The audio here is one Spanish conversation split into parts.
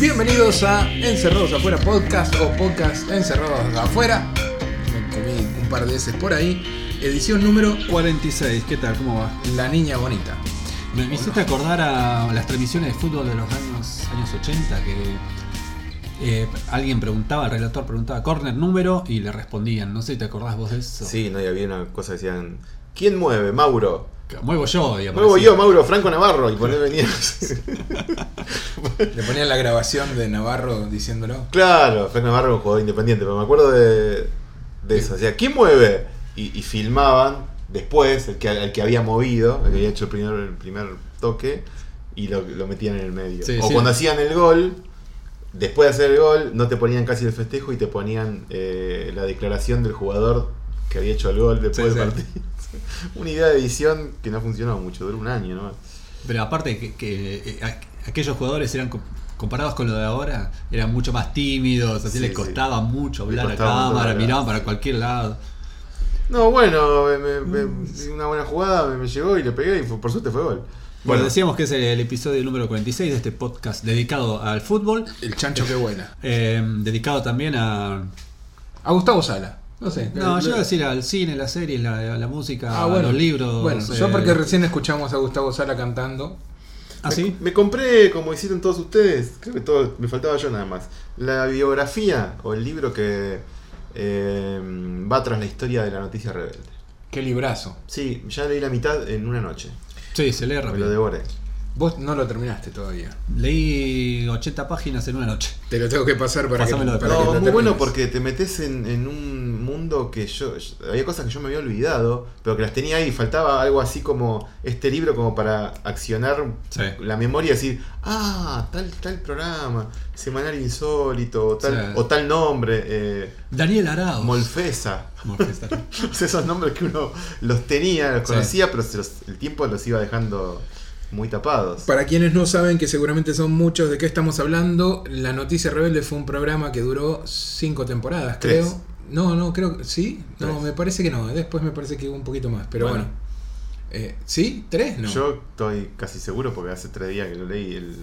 Bienvenidos a Encerrados Afuera Podcast o Podcast Encerrados Afuera. Me comí un par de veces por ahí. Edición número 46, ¿qué tal? ¿Cómo va? La Niña Bonita. Me, me hiciste acordar a las transmisiones de fútbol de los años, años 80 que eh, alguien preguntaba, el relator preguntaba corner número y le respondían. No sé si te acordás vos de eso. Sí, no, y había una cosa que decían, ¿quién mueve? Mauro. Que Muevo yo, digamos. Muevo yo, Mauro, Franco Navarro. Y poner venía. Le ponían la grabación de Navarro diciéndolo. claro, Franco Navarro un jugador independiente, pero me acuerdo de, de eso. Decía, ¿quién mueve? Y, y filmaban después el que, el que había movido, el que había hecho el primer, el primer toque, y lo, lo metían en el medio. Sí, o sí. cuando hacían el gol, después de hacer el gol, no te ponían casi el festejo y te ponían eh, la declaración del jugador que había hecho el gol después Sí, del sí. partido. Una idea de edición que no funcionó mucho, duró un año nomás. Pero aparte que, que, eh, a- aquellos jugadores eran com- comparados con lo de ahora, eran mucho más tímidos, así Sí, les costaba mucho hablar a costaba montón cámara, miraban para cualquier lado. No, bueno, me- me- me- una buena jugada me, me llegó y le pegué y fue- por suerte fue gol. Bueno, decíamos que es el episodio número 46 de este podcast dedicado al fútbol, El chancho que vuela. eh, dedicado también a... A Gustavo Sala. No sé. No, yo iba a decir al cine, las series, la, la música, Ah, bueno. los libros. Bueno, eh, yo porque recién escuchamos a Gustavo Sala cantando. ¿Ah, me, sí? me compré, como hicieron todos ustedes, creo que todo, me faltaba yo nada más, la biografía o el libro que eh, va tras la historia de la noticia rebelde. Qué librazo. Sí, ya leí la mitad en una noche. Sí, se lee Me lo rápido. devoré. Vos no lo terminaste todavía. Leí 80 páginas en una noche. Te lo tengo que pasar para que, Pásamelo de para que No, lo muy bueno porque te metes en, en un mundo que yo, yo- Había cosas que yo me había olvidado, pero que las tenía ahí. Faltaba algo así como este libro, como para accionar Sí. la memoria y decir: Ah, tal, tal programa, Semanal Insólito, o tal, Sí. o tal nombre, eh, Daniel Arauz. Molfesa. Molfesa. O sea, esos nombres que uno los tenía, los Sí. conocía, pero se los- el tiempo los iba dejando muy tapados. Para quienes no saben, que seguramente son muchos de qué estamos hablando, La Noticia Rebelde fue un programa que duró cinco temporadas, Tres. creo. No, no, creo que sí. No, Tres. me parece que no. Después me parece que hubo un poquito más. Pero bueno. Bueno. Eh, ¿Sí? ¿Tres? No. Yo estoy casi seguro porque hace tres días que lo leí. El,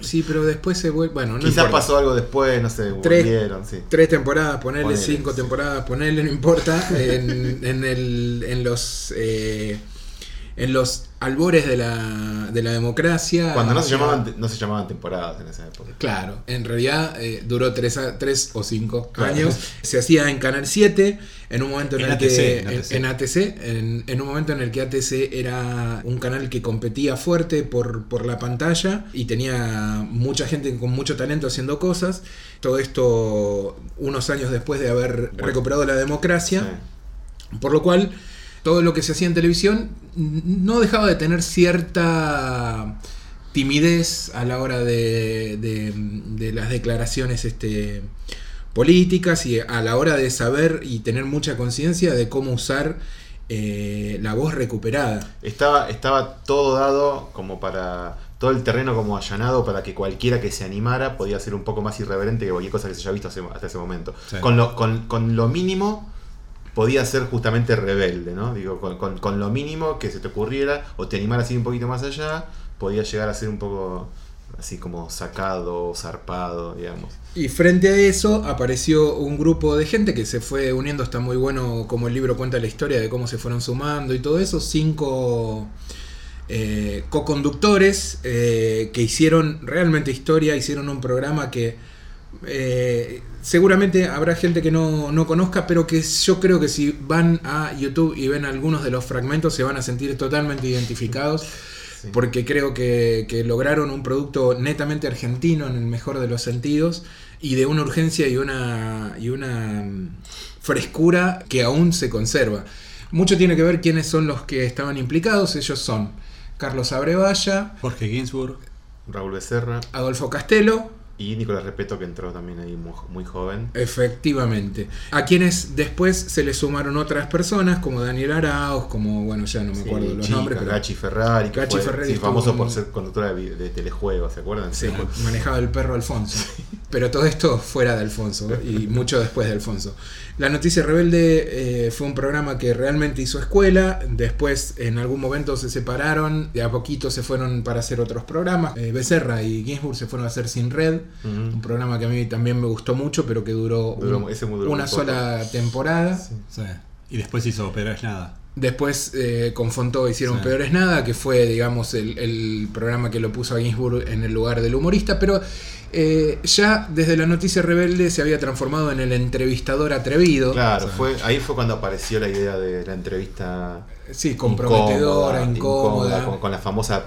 Sí, pero después se vuelve. Bueno, no Quizás importa. pasó algo después, no sé, Tres. volvieron, sí. Tres temporadas, ponerle Ponele, cinco sí. temporadas, ponerle, no importa. En, en, el, en los. eh, en los albores de la, de la democracia. Cuando no se, llamaban, no se llamaban temporadas en esa época. Claro, en realidad eh, duró tres, a- tres o cinco Claro. años. Se hacía en Canal 7, en un momento en, En el ATC, que. en En, ATC. en ATC, en, en un momento en el que ATC era un canal que competía fuerte por, por la pantalla y tenía mucha gente con mucho talento haciendo cosas. Todo esto unos años después de haber Bueno. recuperado la democracia. Sí. Por lo cual, todo lo que se hacía en televisión no dejaba de tener cierta timidez a la hora de, de- de las declaraciones este, políticas y a la hora de saber y tener mucha conciencia de cómo usar eh, la voz recuperada. Estaba, estaba todo dado como para. Todo el terreno como allanado para que cualquiera que se animara podía ser un poco más irreverente que cualquier cosa que se haya visto hace- hasta ese momento. Sí. Con, lo, con, con lo mínimo podía ser justamente rebelde, ¿no? Digo, con, con- lo mínimo que se te ocurriera o te animara así un poquito más allá, podía llegar a ser un poco así como sacado, zarpado, digamos. Y frente a eso apareció un grupo de gente que se fue uniendo, está muy bueno como el libro cuenta la historia de cómo se fueron sumando y todo eso, cinco eh, co-conductores eh, que hicieron realmente historia, hicieron un programa que eh, seguramente habrá gente que no, no conozca, pero que yo creo que si van a YouTube y ven algunos de los fragmentos se van a sentir totalmente identificados Sí. porque creo que, que lograron un producto netamente argentino en el mejor de los sentidos y de una urgencia y una, y una mm, frescura que aún se conserva. Mucho tiene que ver quiénes son los que estaban implicados. Ellos son Carlos Abrevaya, Jorge Ginsburg. Raúl Becerra Adolfo Castelo, y Nicolás Repeto que entró también ahí muy, muy joven. efectivamente. A quienes después se le sumaron otras personas como Daniel Arauz, como, bueno, ya no me Sí, acuerdo los Chica, nombres, pero Gachi Ferrari, que Gachi fue Ferrari sí, famoso por ser conductora de, de telejuegos, ¿se acuerdan? sí, manejaba el perro Alfonso. Pero todo esto fuera de Alfonso y mucho después de Alfonso. La Noticia Rebelde eh, fue un programa que realmente hizo escuela. Después, en algún momento, se separaron. De a poquito se fueron para hacer otros programas. Eh, Becerra y Ginsburg se fueron a hacer Sin Red. Un programa que a mí también me gustó mucho, pero que duró, Duró- un- ese duró una sola temporada. Sí. Y después hizo Pero es nada. Después eh, con Fontó hicieron Sí. Peores Nada, que fue, digamos, el, el programa que lo puso a Ginsburg en el lugar del humorista, pero eh, ya desde la noticia rebelde se había transformado en el entrevistador atrevido. Claro, fue, ahí fue cuando apareció la idea de la entrevista Sí, comprometedora, incómoda. con, con la famosa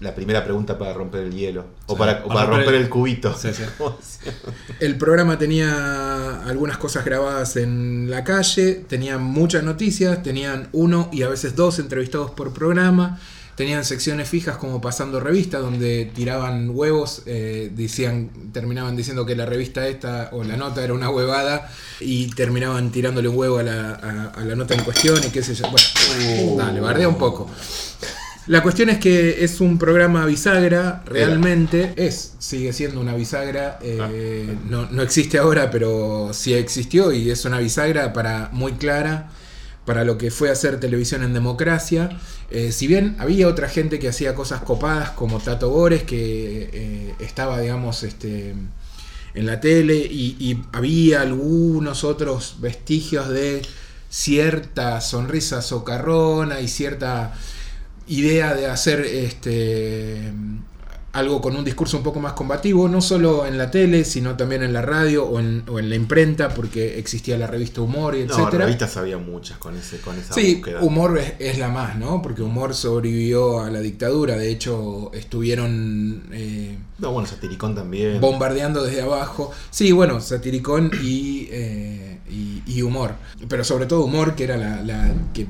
la primera pregunta para romper el hielo. O Sí. para, o Para para romper romper el- el cubito. Sí, sí. El programa tenía algunas cosas grabadas en la calle, tenían muchas noticias, tenían uno y a veces dos entrevistados por programa, tenían secciones fijas como pasando revista donde tiraban huevos, eh, decían, terminaban diciendo que la revista esta o la nota era una huevada y terminaban tirándole un huevo a la, a- a la nota en cuestión y qué sé yo. Bueno, Uh. dale, bardea un poco. La cuestión es que es un programa bisagra, realmente. Es, sigue siendo una bisagra, eh, no, no existe ahora, pero sí existió y es una bisagra para muy clara para lo que fue hacer televisión en democracia. Eh, si bien había otra gente que hacía cosas copadas como Tato Bores, que eh, estaba, digamos, este, en la tele y, y había algunos otros vestigios de cierta sonrisa socarrona y cierta idea de hacer este algo con un discurso un poco más combativo, no solo en la tele, sino también en la radio o en, o en la imprenta, porque existía la revista Humor y No, etcétera. revistas había muchas con ese con esa Sí, búsqueda. humor es, es la más, ¿no? Porque humor sobrevivió a la dictadura. De hecho, estuvieron eh, No, bueno, Satiricón también. bombardeando desde abajo. Sí, bueno, satiricón y, eh, y, y humor. Pero sobre todo humor, que era la, la que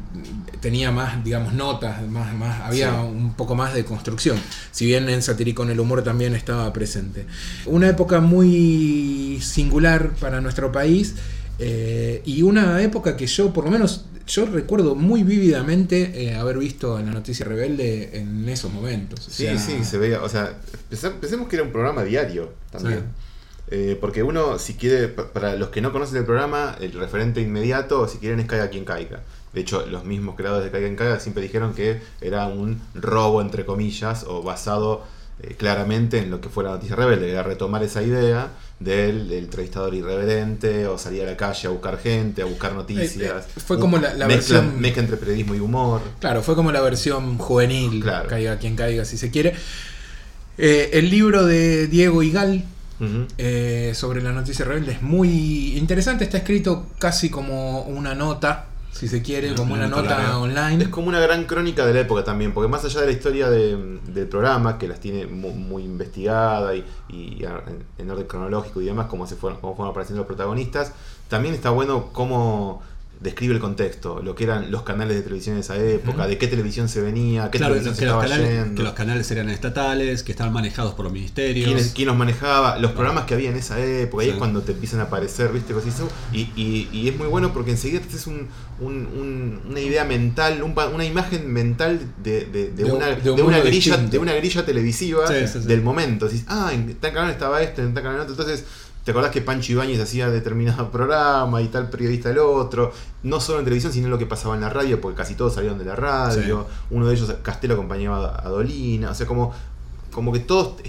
tenía más, digamos, notas, más, más, había Sí. un poco más de construcción. Si bien en satiricón el humor también estaba presente. Una época muy singular para nuestro país. eh, y una época que yo, por lo menos, yo recuerdo muy vívidamente eh, haber visto en la noticia rebelde en esos momentos. O Sí, sea, sí, se veía. O sea, pensemos que era un programa diario también. Eh, porque uno, si quiere, pa- para los que no conocen el programa, el referente inmediato, si quieren, es Caiga quien caiga. De hecho, los mismos creadores de Caiga quien caiga siempre dijeron que era un robo, entre comillas, o basado eh, claramente en lo que fue la noticia rebelde. Era retomar esa idea del, del entrevistador irreverente, o salir a la calle a buscar gente, a buscar noticias. Eh, eh, fue como la- la mezcla, versión- mezcla entre periodismo y humor. Claro, fue como la versión juvenil, Claro. caiga quien caiga si se quiere. Eh, el libro de Diego Igal eh, sobre la noticia rebelde es muy interesante, está escrito casi como una nota, si se quiere, como Una nota online. Es como una gran crónica de la época también, porque más allá de la historia de- del programa, que las tiene mu- muy, investigada y, en, en orden cronológico y demás, cómo, se fueron, cómo fueron apareciendo los protagonistas, también está bueno cómo describe el contexto, lo que eran los canales de televisión en esa época, de qué televisión se venía, qué Claro, televisión que se los, estaba canales, yendo, que los canales eran estatales, que estaban manejados por los ministerios. quién, quién los manejaba, los programas que había en esa época, ahí Sí. es cuando te empiezan a aparecer, ¿viste? Y, y, y es muy bueno porque enseguida te haces un, un- un- una idea mental, una imagen mental de, de- de De un- una, de de grilla, de una grilla televisiva Sí, sí, sí. del momento. Decís, ah, en tal canal estaba este, en tal canal otro. Entonces, ¿te acordás que Pancho Ibáñez hacía determinado programa y tal periodista el otro? No solo en televisión, sino lo que pasaba en la radio, porque casi todos salieron de la radio. Uno de ellos, Castelo, acompañaba a Dolina. O sea, como, como que todos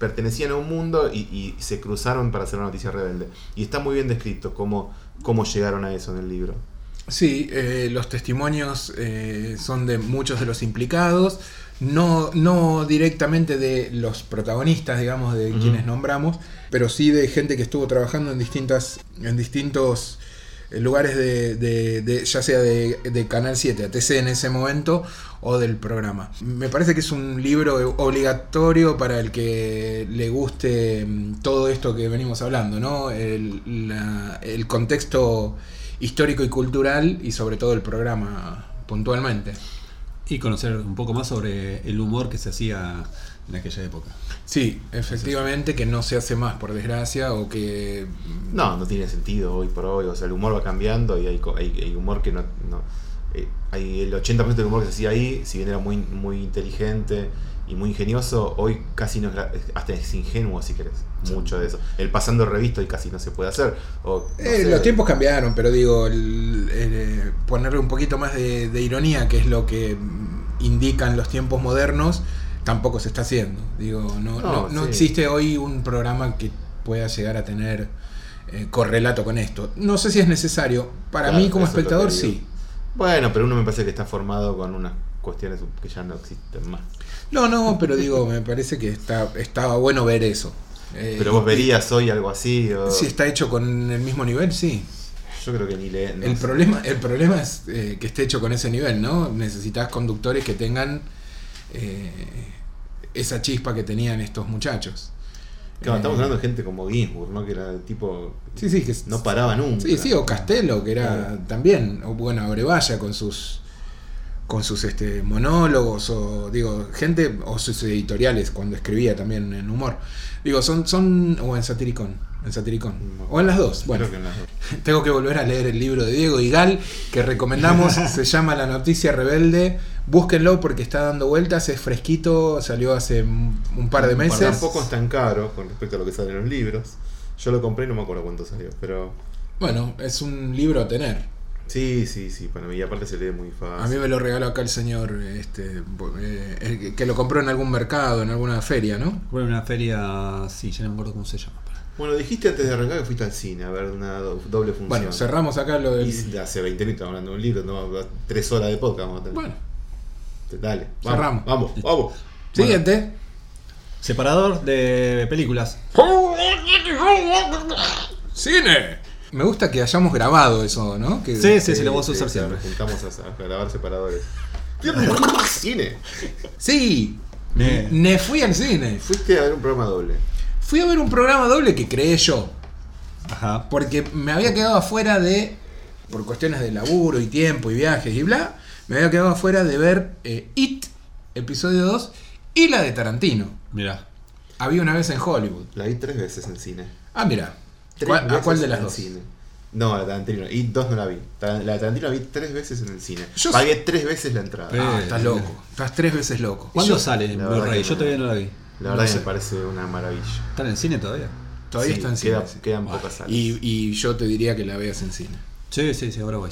pertenecían a un mundo y, y se cruzaron para hacer una noticia rebelde. Y está muy bien descrito cómo, cómo llegaron a eso en el libro. Sí, eh, los testimonios eh, son de muchos de los implicados, no, no directamente de los protagonistas, digamos, de quienes nombramos, pero sí de gente que estuvo trabajando en distintas, en distintos eh, lugares de, de- de- ya sea de, de Canal 7, ATC en ese momento, o del programa. Me parece que es un libro obligatorio para el que le guste mm, todo esto que venimos hablando, ¿no? El, la- el contexto histórico y cultural y sobre todo el programa puntualmente. Y conocer un poco más sobre el humor que se hacía en aquella época. Sí, efectivamente que no se hace más por desgracia o que No, no tiene sentido hoy por hoy. O sea, el humor va cambiando y hay, co- hay, hay humor que no, no- eh, hay el 80% del humor que se hacía ahí, si bien era muy, muy inteligente y muy ingenioso, hoy casi no es, hasta es ingenuo si querés, mucho de eso. El pasando revista hoy casi no se puede hacer. O, no Eh, los tiempos cambiaron, pero digo, el- el, eh, ponerle un poquito más de, de ironía, que es lo que indican los tiempos modernos, tampoco se está haciendo. Digo, no, no, No, no sí. existe hoy un programa que pueda llegar a tener eh, correlato con esto. No sé si es necesario. Para Claro, mí como espectador sí. Bueno, pero uno me parece que está formado con unas cuestiones que ya no existen más. No, no, pero digo, me parece que está, estaba bueno ver eso. Eh, Pero vos verías hoy algo así. O... Si está hecho con el mismo nivel, sí. Yo creo que ni le. no El sé. problema, el problema es eh, que esté hecho con ese nivel, ¿no? Necesitas conductores que tengan eh, esa chispa que tenían estos muchachos. Claro, estamos hablando de gente como Ginsburg, ¿no? Que era el tipo. Sí, sí, que No paraba nunca. Sí, sí, o Castelo, que era Claro. también, o bueno, Abrevaya con sus con sus este monólogos o digo, gente o sus editoriales cuando escribía también en humor. Digo, son son o en Satiricón, en Satiricón o en las dos. Bueno, Creo que en las dos. tengo que volver a leer el libro de Diego Igal que recomendamos, se llama La noticia rebelde. Búsquenlo porque está dando vueltas, es fresquito, salió hace un par de meses. Tampoco es tan caro con respecto a lo que sale en los libros. Yo lo compré y no me acuerdo cuánto salió, pero. Bueno, es un libro a tener. Sí, sí, sí, para mí. Y aparte se lee muy fácil. A mí me lo regaló acá el señor, este, eh, el que- lo compró en algún mercado, en alguna feria, ¿no? Fue una feria, sí, ya no me acuerdo cómo se llama. Bueno, dijiste antes de arrancar que fuiste al cine a ver una do- doble función. Bueno, cerramos acá lo del... Y hace 20 minutos hablando de un libro, no, tres horas de podcast vamos a tener. Bueno, Dale, vamos, cerramos. Vamos, vamos. siguiente. Separador de películas. ¡Cine! Me gusta que hayamos grabado eso, ¿no? Que, Sí, sí, sí, lo vamos a usar siempre. Nos juntamos a, a grabar separadores. cine. Sí, Bien. me fui al cine. Fuiste a ver un programa doble. Fui a ver un programa doble que creé yo. Ajá. Porque me había quedado afuera de, por cuestiones de laburo y tiempo y viajes y bla, me había quedado afuera de ver eh, It, episodio 2, y la de Tarantino. Mira. Había una vez en Hollywood. La vi tres veces en cine. Ah, mira. Tres ¿Cuál- ¿A cuál de las en dos? cine. No, la Tarantino. Y dos no la vi. La de Tarantino la vi tres veces en el cine. Yo Pagué tres veces la entrada. Ah, estás loco. Estás tres veces loco. ¿Cuándo Yo- sale en Blu-ray? Yo todavía no la vi. La verdad no sé. me parece una maravilla. ¿Está en cine todavía? Todavía Sí, está en cine. queda- sí. Quedan pocas salas. Y, y yo te diría que la veas en cine. Sí, sí, sí, ahora voy.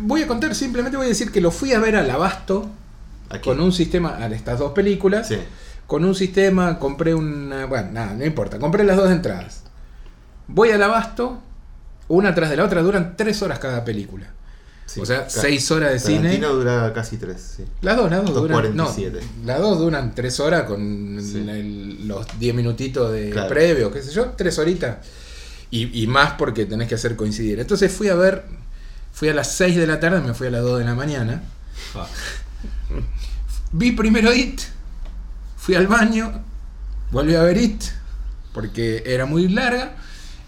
Voy a contar, simplemente voy a decir que lo fui a ver al Abasto Aquí. con un sistema, a estas dos películas, Sí. con un sistema, compré una, bueno, nada, no importa, compré las dos entradas. Voy al Abasto, una tras de la otra, duran tres horas cada película. sí. O sea, seis horas de cine. Tarantino dura casi tres, sí. Las dos, las dos duran. No, 2.47. las dos duran tres horas con Sí. el- los 10 minutitos de Claro. previo, qué sé yo, tres horitas. Y, y más porque tenés que hacer coincidir. Entonces fui a ver, fui a las 6 de la tarde, me fui a las 2 de la mañana. Ah. Vi primero It, fui al baño, volví a ver It, porque era muy larga.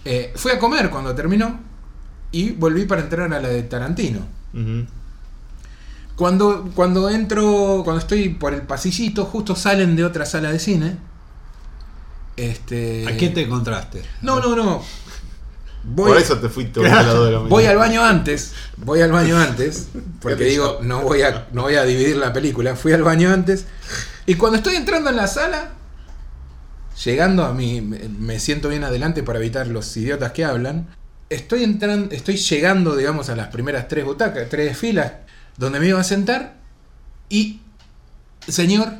Eh, fui a comer cuando terminó y volví para entrar a la de Tarantino. Cuando, cuando entro, cuando estoy por el pasillito, justo salen de otra sala de cine. Este. ¿A qué te encontraste? No, no, no. Voy, Por eso te fuiste lado de mismo. voy al baño antes. Voy al baño antes. Porque digo, no voy, a, no voy a dividir la película. Fui al baño antes. Y cuando estoy entrando en la sala, llegando a mí, me, siento bien adelante para evitar los idiotas que hablan. Estoy entrando, estoy llegando, digamos, a las primeras tres butacas, tres filas, donde me iba a sentar. Y, señor,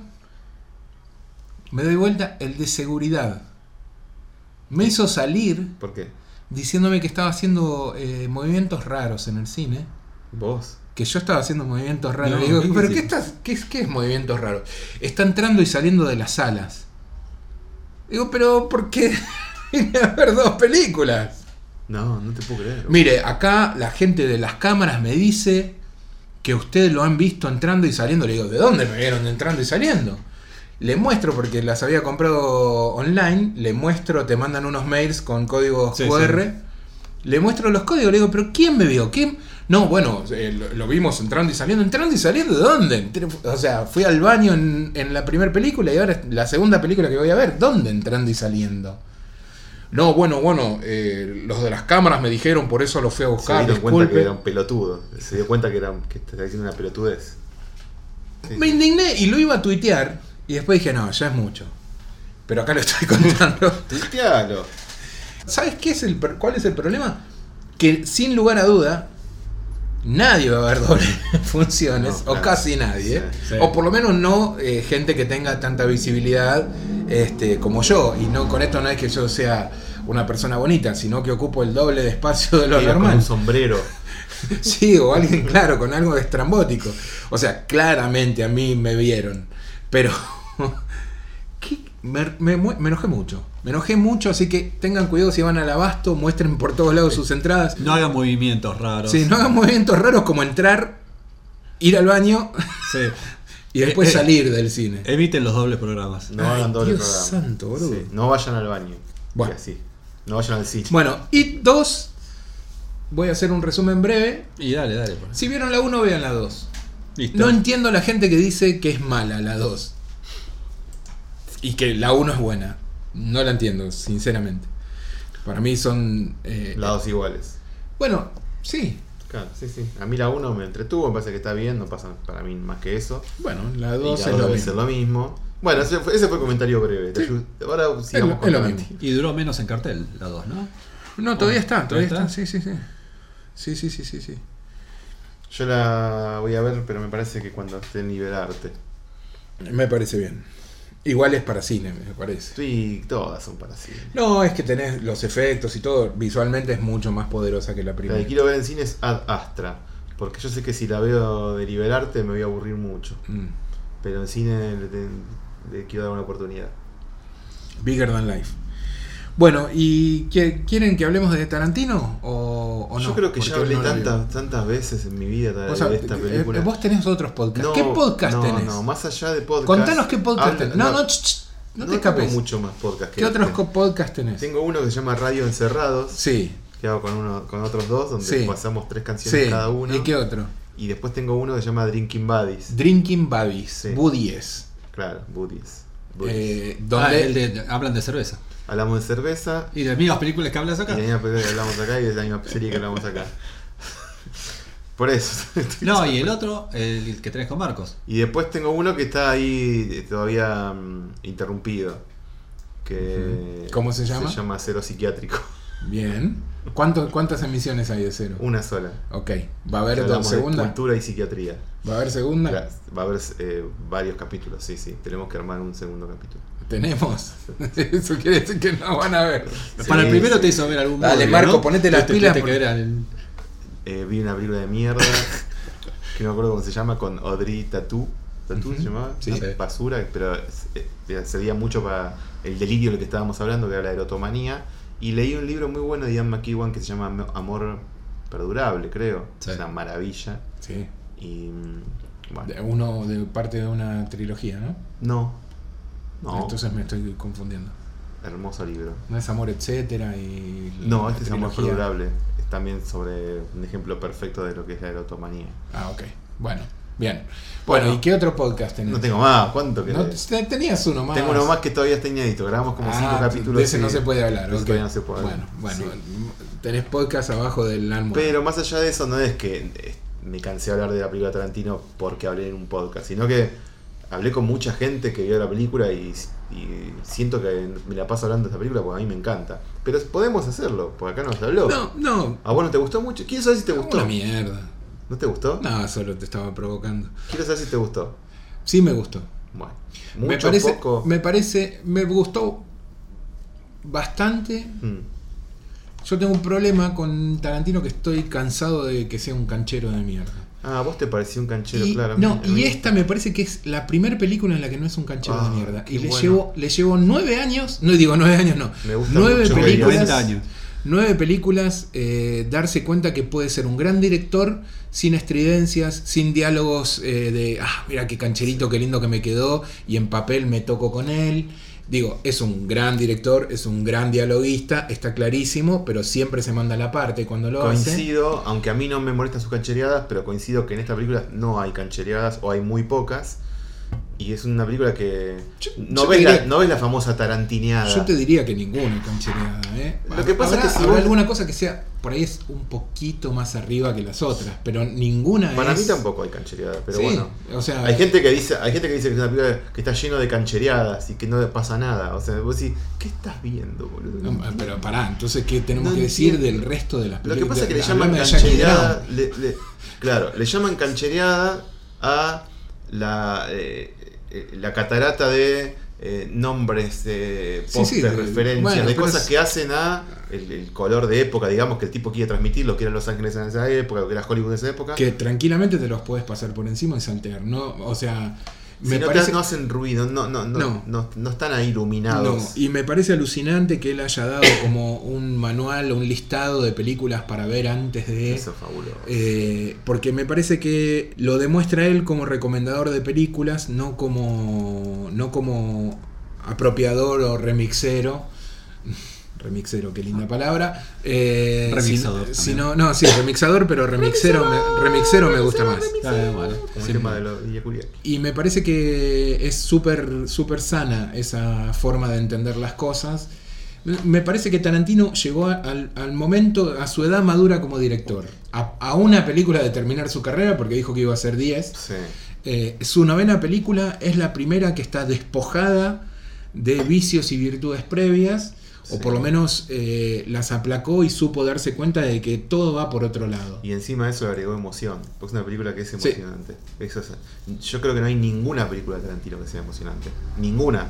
me doy vuelta, el de seguridad. Me hizo salir ¿Por qué? diciéndome que estaba haciendo eh, movimientos raros en el cine. ¿Vos? Que yo estaba haciendo movimientos raros. No, Le digo, ¿qué ¿pero qué, estás, qué, es- qué es movimientos raros? Está entrando y saliendo de las salas. Digo, pero ¿por qué vine a ver dos películas? No, no te puedo creer. Mire, acá la gente de las cámaras me dice que ustedes lo han visto entrando y saliendo. Le digo, ¿de dónde me vieron entrando y saliendo? Le muestro, porque las había comprado online, le muestro, te mandan unos mails con códigos Sí, QR. Le muestro los códigos, le digo, ¿pero quién me vio? ¿Quién? No, bueno, eh, lo, lo vimos entrando y saliendo. ¿Entrando y saliendo de dónde? O sea, fui al baño en, en la primera película y ahora es la segunda película que voy a ver. ¿Dónde entrando y saliendo? No, bueno, bueno, eh, los de las cámaras me dijeron, por eso lo fui a Se buscar. dio cuenta que era un pelotudo. Se dio cuenta que, era, que estaba diciendo una pelotudez. Sí. Me indigné y lo iba a tuitear. Y después dije, no, ya es mucho. Pero acá lo estoy contando. Tuitealo. ¿Sabes qué es el, cuál es el problema? Que sin lugar a duda, nadie va a ver doble funciones, No, o claro. casi nadie. Sí, sí. O por lo menos no eh, gente que tenga tanta visibilidad este, como yo. Y no con esto no es que yo sea una persona bonita, sino que ocupo el doble de espacio de lo Iba con normal. un sombrero. Sí, o alguien, claro, con algo estrambótico. O sea, claramente a mí me vieron. Pero ¿qué? Me, me me enojé mucho. Me enojé mucho, así que tengan cuidado si van al abasto, muestren por todos lados sus entradas. No hagan movimientos raros. Sí, no hagan movimientos raros como entrar, ir al baño Sí. y después Eh, eh, salir del cine. Eviten los dobles programas. No Ay, hagan doble Dios programa. santo, boludo. Sí, No vayan al baño. Bueno. Y así. No vayan al sitio. Bueno, y dos, voy a hacer un resumen breve. Y dale, dale. Si vieron la 1, vean la 2. Listo. No entiendo a la gente que dice que es mala la 2. Y que la 1 es buena. No la entiendo, sinceramente. Para mí son... eh, Lados iguales. Bueno, sí. Claro, sí, sí. A mí la 1 me entretuvo, me parece que está bien, no pasa para mí más que eso. Bueno, la Y 2 la es dos lo mismo. lo mismo. Bueno, ese fue, ese fue el comentario breve. Sí. Ahora Es sigamos con es lo Tarantino. mismo. Y duró menos en cartel, la 2, ¿no? No, todavía está, todavía ¿Todavía está. Sí, sí, sí. Sí, sí, sí, sí, sí. Yo la voy a ver, pero me parece que cuando esté en Liberarte. Me parece bien. Igual es para cine, me parece. Sí, todas son para cine. No, es que tenés los efectos y todo. Visualmente es mucho más poderosa que la La primera. que quiero ver en cine es Ad Astra. Porque yo sé que si la veo de Liberarte me voy a aburrir mucho. Mm. Pero en cine le, le quiero dar una oportunidad. Bigger Than Life. Bueno, ¿y qué- quieren que hablemos de Tarantino o, o no? Yo creo que Porque ya hablé no tantas, tantas veces en mi vida de, esta eh, película. vos tenés otros podcasts. No, ¿Qué podcast no, tenés? No, más allá de podcast. Contanos qué podcast habla- tenés. No, no, ch, ch, no, te tengo escapes. mucho más podcast que ¿Qué otros este. co- podcasts tenés? Tengo uno que se llama Radio Encerrados, Sí, que hago con uno, con otros dos, donde Sí. pasamos tres canciones sí. cada uno. ¿Y qué otro? Y después tengo uno que se llama Drinking Buddies. Drinking Buddies, Sí. Buddies. claro, Buddies. Buddies. Eh, Ah, donde el de, hablan de cerveza. Hablamos de cerveza. ¿Y de las mismas películas que hablas Y acá? de la misma película que hablamos acá y de la misma serie que hablamos acá. Por eso. No, y el otro, el que tenés con Marcos. Y después tengo uno que está ahí eh, todavía mm, interrumpido. Que. ¿Cómo se llama? Se llama Cero Psiquiátrico. Bien. ¿Cuánto- ¿Cuántas emisiones hay de cero? Una sola. Ok. ¿Va a haber dos de segunda? cultura y psiquiatría. ¿Va a haber segunda? Va a haber eh, varios capítulos, sí, sí. Tenemos que armar un segundo capítulo. Tenemos. Eso quiere decir que no van a ver. Para el primero sí. te hizo ver algún Dale, Marco, ¿no? ponete las Te- pilas te- por- que era el- Eh, vi una película de mierda que no me acuerdo cómo se llama, con Audrey. ¿Tattoo Ujú, se llamaba? sí. Basura, pero eh, servía mucho para el delirio del que estábamos hablando, que era la erotomanía. Y leí un libro muy bueno de Ian McEwan que se llama Am- Amor Perdurable, creo. Sí. Es una maravilla. Sí. Y. mm, Bueno, De uno de parte de una trilogía, ¿no? no. No. Entonces me estoy confundiendo. Hermoso libro. No es amor, etcétera y. No, este es Amor. Perdurable. Es también sobre un ejemplo perfecto de lo que es la erotomanía. Ah, ok. Bueno, bien. Bueno, Bueno. ¿y qué otro podcast tenés? No tengo más, ¿cuánto No, querés? te- tenías uno más. Tengo uno más que todavía está inédito. Grabamos como cinco Ah, capítulos. De ese y- no se puede hablar, de ese ok. todavía no se puede Bueno, hablar. bueno. Sí. Tenés podcast abajo del almohada. Pero más allá de eso, no es que eh, me cansé de hablar de la película de Tarantino porque hablé en un podcast, sino que hablé con mucha gente que vio la película y, y siento que me la paso hablando de esta película porque a mí me encanta. Pero podemos hacerlo, porque acá no se habló. No, no. ¿A vos no te gustó mucho? Quiero saber si te gustó. Una mierda. ¿No te gustó? No, solo te estaba provocando. Quiero saber si te gustó. Sí me gustó. Bueno, me mucho, parece, poco. me parece, me gustó bastante. Mm. Yo tengo un problema con Tarantino que estoy cansado de que sea un canchero de mierda. Ah, ¿a vos te pareció un canchero, Y, claro. no, y esta me parece que es la primera película en la que no es un canchero Ah, de mierda. Y le bueno. llevo, le llevo nueve años, no digo nueve años, no. Me gusta nueve mucho películas. digas 40 años. Nueve películas, eh, darse cuenta que puede ser un gran director sin estridencias, sin diálogos eh, de, ah, mira qué cancherito, qué lindo que me quedó, y en papel me toco con él. Digo, es un gran director, es un gran dialoguista, está clarísimo, pero siempre se manda la parte cuando lo hace. Coincido, aunque a mí no me molestan sus canchereadas, pero coincido que en esta película no hay canchereadas o hay muy pocas. Y es una película que. Yo- no, yo ves la, no ves la famosa tarantineada. Yo te diría que ninguna canchereada, ¿eh? Lo que pasa Habrá- es que si habrá vos- alguna cosa que sea, por ahí es un poquito más arriba que las otras, pero ninguna Para es... mí tampoco hay canchereada, pero Sí, bueno. o sea, Hay gente que dice, hay gente que dice que es una película que está lleno de canchereadas y que no le pasa nada. O sea, vos decís, ¿qué estás viendo, boludo? No, pero pará, entonces ¿qué tenemos No que decir del resto de las Lo películas? que pasa es que le llaman canchereada. Brown. le- le- claro, le llaman canchereada a la, eh, eh, la catarata de eh, nombres, de Sí, sí, pósters, de- referencias, bueno, de cosas es- que hacen a el, el color de época, digamos, que el tipo quiere transmitir, lo que era Los Ángeles en esa época, lo que era Hollywood en esa época. Que tranquilamente te los puedes pasar por encima y saltear, ¿no? O sea, Si me no, parece... no hacen ruido, no, no, no, No. no, no están ahí No, iluminados. y me parece alucinante que él haya dado como un manual o un listado de películas para ver antes de... Eso es fabuloso. Eh, porque me parece que lo demuestra él como recomendador de películas, no como, no como apropiador o remixero. Remixero, qué linda palabra. Eh, Remixador si- no, no, sí, remixador, pero remixero, me, remixero me gusta más. Está bien, bueno. Como el Sí, tema de los Yakuriaki. Y me parece que es súper súper sana esa forma de entender las cosas. Me- parece que Tarantino llegó al, al momento, a su edad madura como director, a, a una película de terminar su carrera, porque dijo que iba a ser 10. Sí. Eh, su novena película es la primera que está despojada de vicios y virtudes previas, o por lo menos eh, las aplacó y supo darse cuenta de que todo va por otro lado. Y encima de eso le agregó emoción. Porque es una película que es Sí. emocionante. Eso es- yo creo que no hay ninguna película de Tarantino que sea emocionante. Ninguna.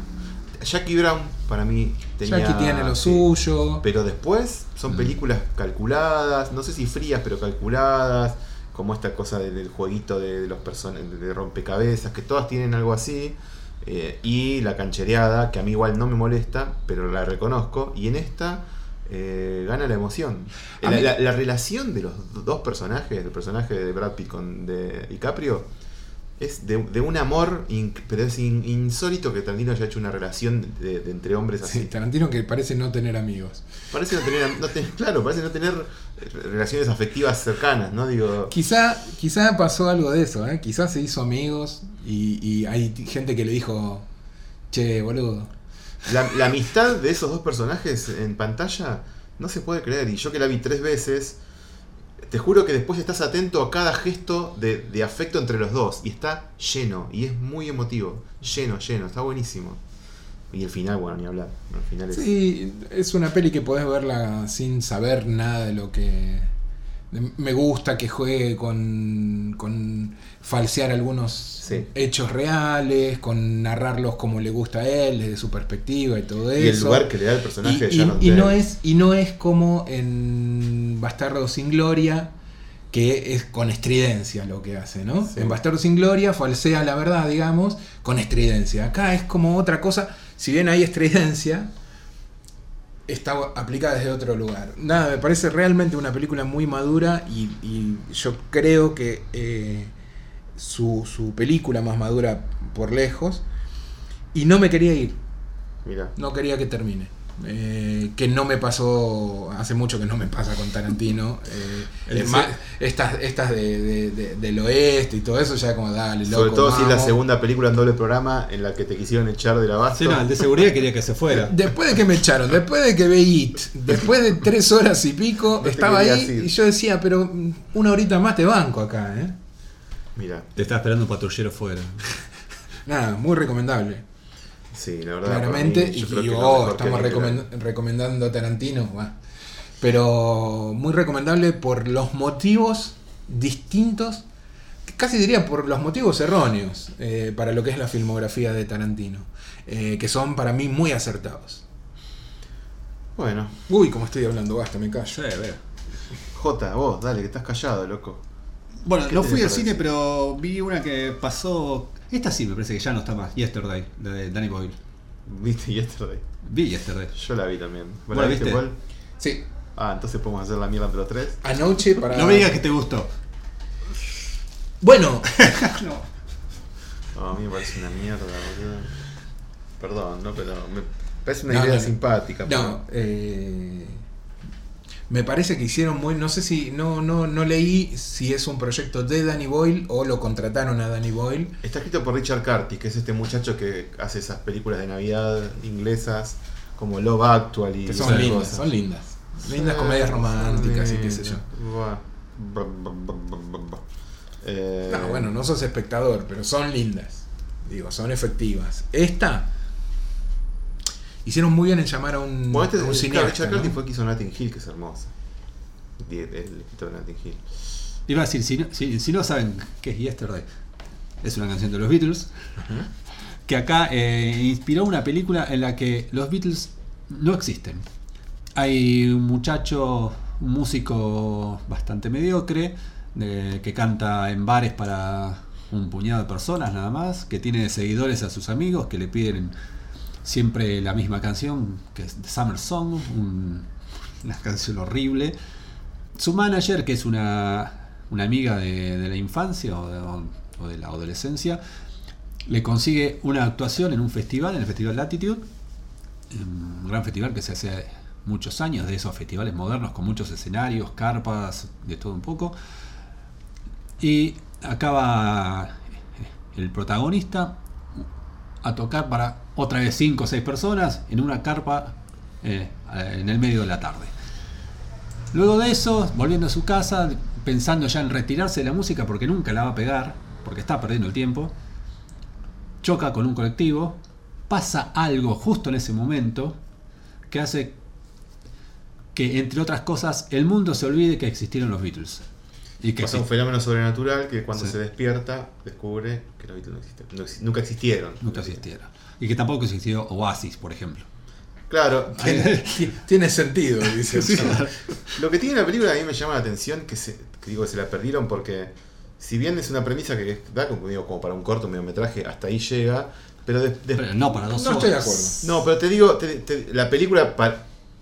Jackie Brown, para mí, tenía. Jackie tiene lo sí. suyo. Pero después son películas calculadas, no sé si frías, pero calculadas. Como esta cosa del, del jueguito de, los person de rompecabezas, que todas tienen algo así. Eh, y la canchereada, que a mí igual no me molesta, pero la reconozco. Y en esta eh, gana la emoción. A La, mí- la- la relación de los dos personajes, el personaje de Brad Pitt con de DiCaprio, es de, de un amor, pero es in- insólito que Tarantino haya hecho una relación de, de entre hombres así. Sí, Tarantino que parece no tener amigos. Parece no tener, no claro, parece no tener relaciones afectivas cercanas, ¿no? Digo, Quizá, quizá pasó algo de eso, ¿eh? Quizá se hizo amigos y, y hay gente que le dijo, che, boludo. la, la amistad de esos dos personajes en pantalla no se puede creer. Y yo que la vi tres veces, te juro que después estás atento a cada gesto de, afecto entre los dos. Y está lleno, y es muy emotivo. Lleno, lleno, está buenísimo. Y el final, bueno, ni hablar. El final es. Sí, es una peli que podés verla sin saber nada de lo que... Me gusta que juegue con, con falsear algunos Sí. hechos reales, con narrarlos como le gusta a él, desde su perspectiva y todo eso. Y el lugar que le da el personaje Y, no es, y no es como en Bastardo sin Gloria, que es con estridencia lo que hace, ¿no? Sí. En Bastardo sin Gloria falsea la verdad, digamos, con estridencia. Acá es como otra cosa, si bien hay estridencia, está aplicada desde otro lugar. Nada, me parece realmente una película muy madura y, y yo creo que eh, su, su película más madura por lejos. Y no me quería ir, Mira. no quería que termine. Eh, que no me pasó, hace mucho que no me pasa con Tarantino. eh, El es más, estas, estas de, de- de- del oeste y todo eso, ya como dale, loco. Sobre todo si es la segunda película en doble programa en la que te quisieron echar del abasto. Sí, no, el de seguridad quería que se fuera. Después de que me echaron, después de que ve It, después de tres horas y pico, No estaba ahí ir. y yo decía, pero una horita más te banco acá, ¿eh? Mira, Te estaba esperando un patrullero fuera. Nada, muy recomendable. Sí, la verdad. Claramente, mí, y, yo creo y, que lo oh, estamos recomendando a Tarantino, va. pero muy recomendable por los motivos distintos, casi diría por los motivos erróneos eh, para lo que es la filmografía de Tarantino, eh, que son para mí muy acertados. Bueno, Uy, como estoy hablando, basta, me Sí, callo. veo. Jota, vos, dale, que estás callado, loco. Bueno, ¿Qué no fui al cine, pero vi una que pasó. Esta sí me parece que ya no está más. Yesterday, de Danny Boyle. ¿Viste Yesterday? Vi Yesterday. Yo la vi también. ¿Vos ¿Vos la viste? cuál? Sí, Ah, entonces podemos hacer la mierda entre los tres. anoche para... No me digas que te gustó. Bueno, no. No, a mí me parece una mierda, boludo. Perdón, no, pero me parece una No, idea no, simpática. No, eh, Me parece que hicieron muy. No sé si. No, no, no leí si es un proyecto de Danny Boyle o lo contrataron a Danny Boyle. Está escrito por Richard Curtis, que es este muchacho que hace esas películas de Navidad inglesas como Love Actual y Que esas son lindas, cosas. son lindas. Lindas Sí, comedias románticas y qué sé yo. Eh, No, bueno, no sos espectador, pero son lindas. Digo, son efectivas. Esta. Hicieron muy bien en llamar a un, Bueno, este a un es- cineasta. Richard Curtis ¿no? fue el que hizo Notting Hill, que es hermosa. Die- El escritor de Notting Hill. Iba a decir, si no, si, si no saben qué es Yesterday, es una canción de los Beatles, que acá eh, inspiró una película en la que los Beatles no existen. Hay un muchacho, un músico bastante mediocre, de- que canta en bares para un puñado de personas nada más, que tiene seguidores a sus amigos que le piden siempre la misma canción, que es The Summer Song, un- una canción horrible. Su manager, que es una, una amiga de, de la infancia o de, o de la adolescencia, le consigue una actuación en un festival, en el Festival Latitude, un gran festival que se hace muchos años, de esos festivales modernos con muchos escenarios, carpas, de todo un poco. Y acaba el protagonista a tocar para otra vez 5 o 6 personas en una carpa eh, en el medio de la tarde. Luego de eso, volviendo a su casa, pensando ya en retirarse de la música porque nunca la va a pegar, porque está perdiendo el tiempo, choca con un colectivo, pasa algo justo en ese momento que hace que, entre otras cosas, el mundo se olvide que existieron los Beatles. Y que Pasa un fenómeno sobrenatural que cuando Sí. se despierta descubre que los Beatles no existen. No exi- nunca existieron. nunca existieron. Y que tampoco existió Oasis, por ejemplo. Claro, Tiene, tiene sentido, dice. chavo. Lo que tiene la película a mí me llama la atención que, se, que digo que se la perdieron porque si bien es una premisa que da como, digo, como para un corto mediometraje, hasta ahí llega, pero, de- de- Pero no para dos No estoy de horas. acuerdo. no, pero te digo, te- te- la película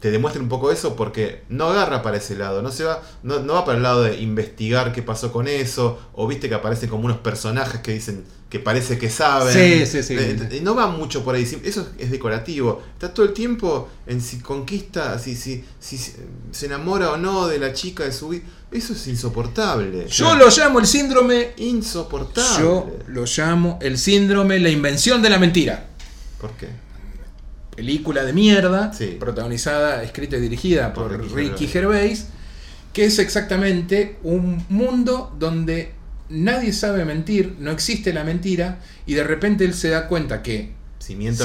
te demuestra un poco eso porque no agarra para ese lado, no se va, no, no va para el lado de investigar qué pasó con eso, o viste que aparecen como unos personajes que dicen que parece que saben. Sí, sí, sí. Eh, no va mucho por ahí, eso es decorativo. Está todo el tiempo en si conquista, si, si, si se enamora o no de la chica de su vida. Eso es insoportable. Yo lo llamo el síndrome. Insoportable. Yo lo llamo el síndrome, la invención de la mentira. ¿Por qué? Película de mierda, Sí. protagonizada, escrita y dirigida por, Por Ricky Ricky Gervais, que es exactamente un mundo donde nadie sabe mentir, no existe la mentira, y de repente él se da cuenta que Si miente,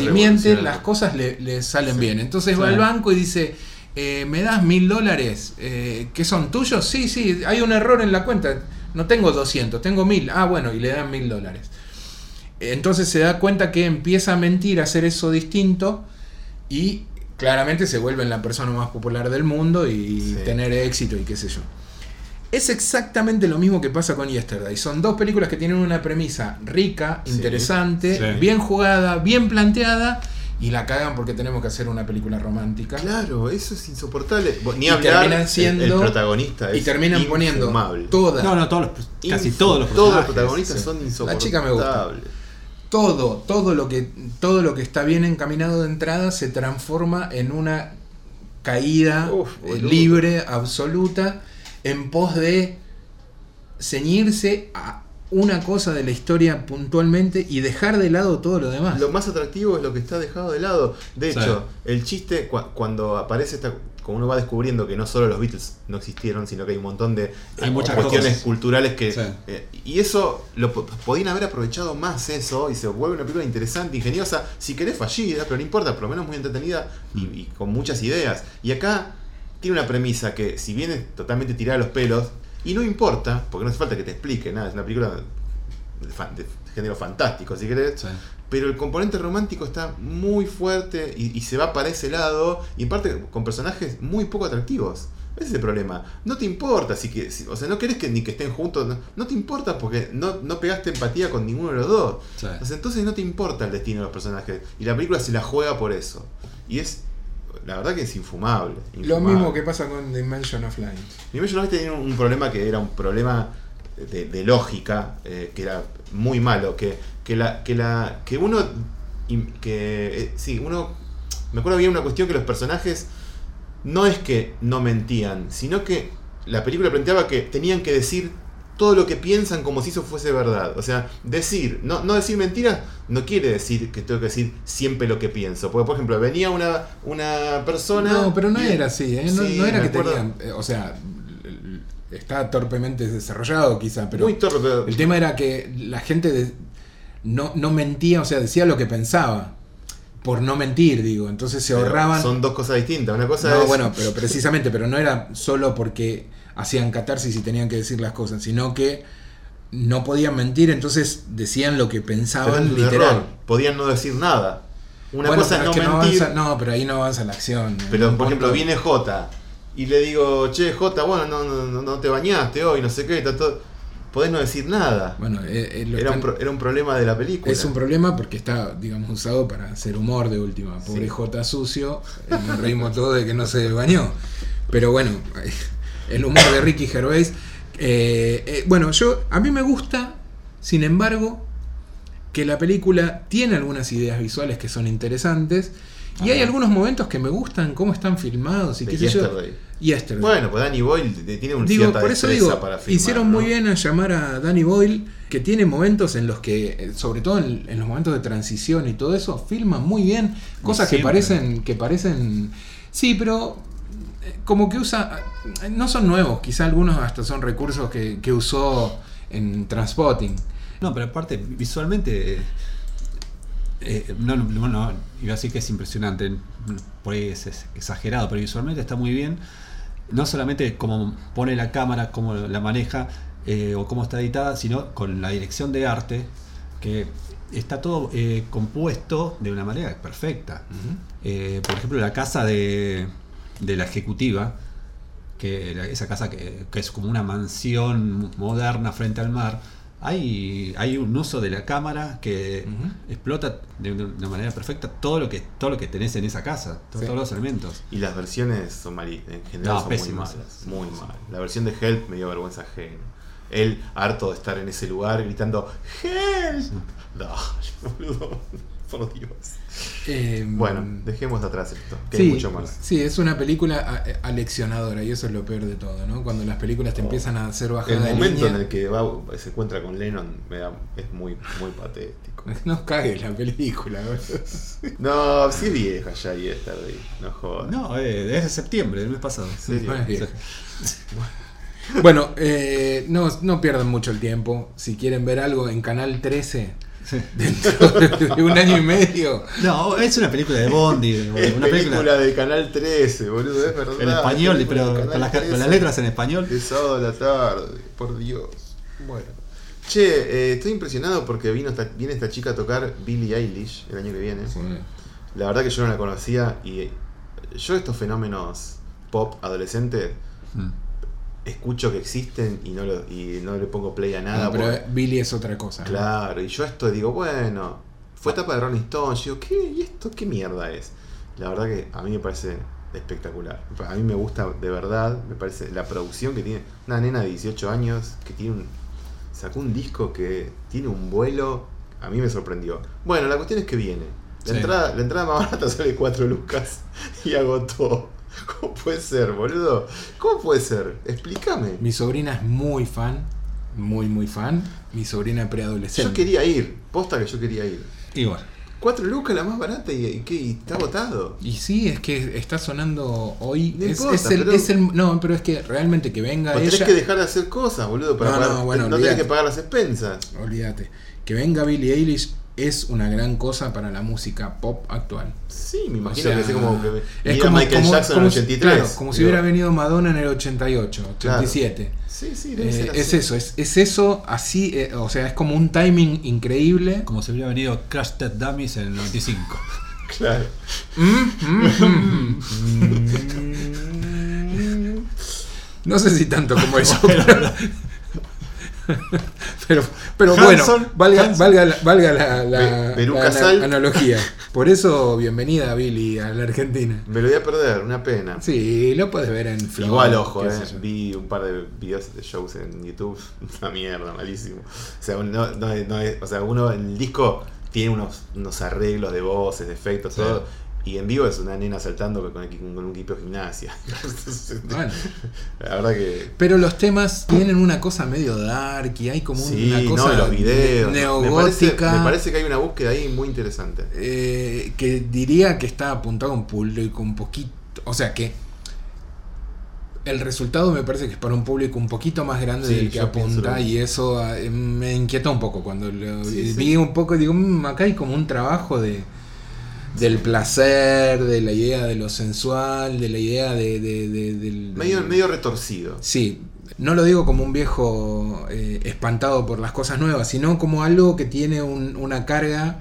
si las cosas le, le salen Sí. bien. Entonces va al banco y dice, eh, ¿me das mil dólares? Eh, ¿Que son tuyos? Sí, sí, hay un error en la cuenta. No tengo 200, tengo mil. Ah, bueno, y le dan mil dólares. Entonces se da cuenta que empieza a mentir, a hacer eso distinto y claramente se vuelve la persona más popular del mundo y Sí. tener éxito y qué sé yo. Es exactamente lo mismo que pasa con Yesterday. Son dos películas que tienen una premisa rica, interesante, Sí. bien jugada, bien planteada y la cagan porque tenemos que hacer una película romántica. Claro, eso es insoportable. Ni Y hablar, terminan el- siendo- el, protagonista y es terminan poniendo infumable. toda, No, no, todos los, casi Infum- todos los Todos los personajes. protagonistas sí. son La insoportables. chica me gusta. Todo, todo lo que todo lo que está bien encaminado de entrada se transforma en una caída Uf, libre, absoluta, en pos de ceñirse a una cosa de la historia puntualmente y dejar de lado todo lo demás. Lo más atractivo es lo que está dejado de lado. De Sí. hecho, el chiste cu- cuando aparece esta. Como uno va descubriendo que no solo los Beatles no existieron, sino que hay un montón de Hay eh, muchas cuestiones cosas. culturales que. Sí. eh, y eso lo po- podían haber aprovechado más eso y se vuelve una película interesante, ingeniosa, si querés fallida, pero no importa, por lo menos muy entretenida y, y con muchas ideas. Y acá tiene una premisa que, si bien es totalmente tirada a los pelos, y no importa, porque no hace falta que te explique nada, es una película de, fan- de género fantástico, si querés. Sí. Pero el componente romántico está muy fuerte y, y se va para ese lado, y en parte con personajes muy poco atractivos. Ese es el problema. No te importa, si que, si- o sea, no querés que ni que estén juntos, no, no te importa porque no, no pegaste empatía con ninguno de los dos. Sí. O sea, entonces no te importa el destino de los personajes. Y la película se la juega por eso. Y es, la verdad que es infumable. Lo mismo que pasa con Dimension of Light. Dimension of Light tenía un, un problema que era un problema de, de lógica, eh, que era muy malo, que, que la, que la. que uno. que. eh, sí, uno. Me acuerdo había una cuestión que los personajes no es que no mentían, sino que la película planteaba que tenían que decir todo lo que piensan como si eso fuese verdad. O sea, decir, no, no decir mentiras, no quiere decir que tengo que decir siempre lo que pienso. Porque, por ejemplo, venía una, una persona. No, pero no y- era así, ¿eh? No, Sí, no era que acuerdo. tenían. O sea, está torpemente desarrollado quizá, pero. Muy torpe, El tema era que la gente de- no, no mentía, o sea, decía lo que pensaba. Por no mentir, digo. Entonces se pero ahorraban. Son dos cosas distintas. Una cosa No, es. bueno, pero precisamente, pero no era solo porque hacían catarsis y tenían que decir las cosas, sino que no podían mentir, entonces decían lo que pensaban literal. error. Podían no decir nada. Una Bueno, cosa es no es que mentir. avanza- no, pero ahí no avanza la acción. Pero, por ejemplo, viene J y le digo, che, J, bueno, no, no, no- te bañaste hoy, no sé qué, está todo. Podés no decir nada. Bueno, eh, eh, Era un, pro- era un problema de la película. Es un problema porque está, digamos, usado para hacer humor de última. Pobre Sí. J sucio, eh, nos reímos todos de que no se bañó. Pero bueno, el humor de Ricky Gervais. eh, eh, bueno, yo a mí me gusta, sin embargo, que la película tiene algunas ideas visuales que son interesantes. Y hay algunos momentos que me gustan, cómo están filmados y De qué sé yo. Yesterday. Yesterday. Bueno, pues Danny Boyle tiene un Digo, cierta por eso digo, para filmar, hicieron muy bien a llamar a Danny Boyle, que tiene momentos en los que, eh, sobre todo en, en los momentos de transición y todo eso, filma muy bien cosas que parecen, que parecen, sí, pero eh, como que usa, eh, no son nuevos, quizá algunos hasta son recursos que, que usó en Transpotting. No, pero aparte, visualmente. Eh, no, no, no, iba a decir que es impresionante, por ahí es, es exagerado, pero visualmente está muy bien. No solamente cómo pone la cámara, cómo la maneja eh, o cómo está editada, sino con la dirección de arte, que está todo eh, compuesto de una manera perfecta. Por ejemplo, la casa de, de la ejecutiva, que esa casa que, que es como una mansión moderna frente al mar, hay, hay un uso de la cámara que explota de una manera perfecta todo lo que todo lo que tenés en esa casa, Sí. todos los elementos. Y las versiones son mali- en general No, son pésimas. muy malas. Muy mal. La versión de Help me dio vergüenza ajena. Él, harto de estar en ese lugar gritando ¡Help! No, boludo. Por Dios. Eh, Bueno, dejemos de atrás esto. Que Sí, hay mucho más. sí, es una película a- aleccionadora y eso es lo peor de todo, ¿no? Cuando las películas te Oh. empiezan a hacer El bajada de momento línea. en el que va, se encuentra con Lennon me da- es muy, muy patético. No cagues la película. No, sí es vieja ya y esta de no jodas. No, eh, es de septiembre del mes pasado. Es vieja. Bueno, eh, no, no pierdan mucho el tiempo. Si quieren ver algo en Canal 13 Sí. Dentro de un año y medio, No, es una película de Bondi, Es una película, película de Canal 13, boludo, es verdad. en español, pero con las, con 13. las letras en español. De sábado a la tarde, por Dios. Bueno. Che, eh, estoy impresionado porque vino esta, viene esta chica a tocar Billie Eilish el año que viene. La verdad que yo no la conocía y yo estos fenómenos pop adolescentes Mm. Escucho que existen y no, lo, y no le pongo play a nada. No, pero porque- Billy es otra cosa. ¿no? Claro, y yo esto digo, bueno, fue etapa de Rolling Stone, yo digo, ¿qué? ¿Y esto qué mierda es? La verdad que a mí me parece espectacular. A mí me gusta de verdad, me parece la producción que tiene una nena de 18 años que tiene un sacó un disco que tiene un vuelo, a mí me sorprendió. Bueno, la cuestión es que viene. La, Sí. entrada, la entrada más barata sale 4 lucas y agotó. ¿Cómo puede ser, boludo? ¿Cómo puede ser? Explícame. Mi sobrina es muy fan, muy, muy fan. Mi sobrina preadolescente. Yo quería ir, posta que yo quería ir. Igual. 4 lucas la más barata y, y está agotado. Y sí, es que está sonando hoy. No es, importa, es el, pero- es el- no, pero es que realmente que venga Pues ella. tenés que dejar de hacer cosas, boludo, para No, pagar- no, bueno, no tenés que pagar las expensas. Olvídate. Que venga Billie Eilish es una gran cosa para la música pop actual. Sí, me O imagino sea, que es como que es como- Michael como- Jackson como en si- 83. claro, como si digo. hubiera venido Madonna en el 88, Claro. 87. Sí, sí, debe Eh, ser así. es eso, es, es eso así, eh, o sea, es como un timing increíble. Como si hubiera venido Crash Test Dummies en el 95. Claro. Mm, mm, mm. No sé si tanto como eso. pero, pero, pero bueno, valga, valga, la, valga la, Be- analogía. Por eso, bienvenida Billy a la Argentina. Me lo voy a perder, una pena. Sí, lo puedes ver en Flow, Igual, ojo, eh, vi un par de videos de shows en YouTube. Una mierda, malísimo. O sea, no, no es- no es- o sea, uno en el disco tiene unos, unos arreglos de voces, de efectos, Sí. todo. Y en vivo es una nena saltando con, con un equipo de gimnasia. Bueno. La verdad que. Pero los temas tienen una cosa medio dark y hay como Sí, una cosa no, los videos. Me parece, neogótica. me parece que hay una búsqueda ahí muy interesante. eh, que diría que está apuntado a un público un poquito. O sea que el resultado me parece que es para un público un poquito más grande Sí, del que apunta y eso eh, me inquietó un poco cuando lo Sí, vi un poco digo "Mm, acá hay como un trabajo de del placer de la idea de lo sensual de la idea de, de- de- del Medio, medio retorcido. Sí, no lo digo como un viejo eh, espantado por las cosas nuevas, sino como algo que tiene un- una carga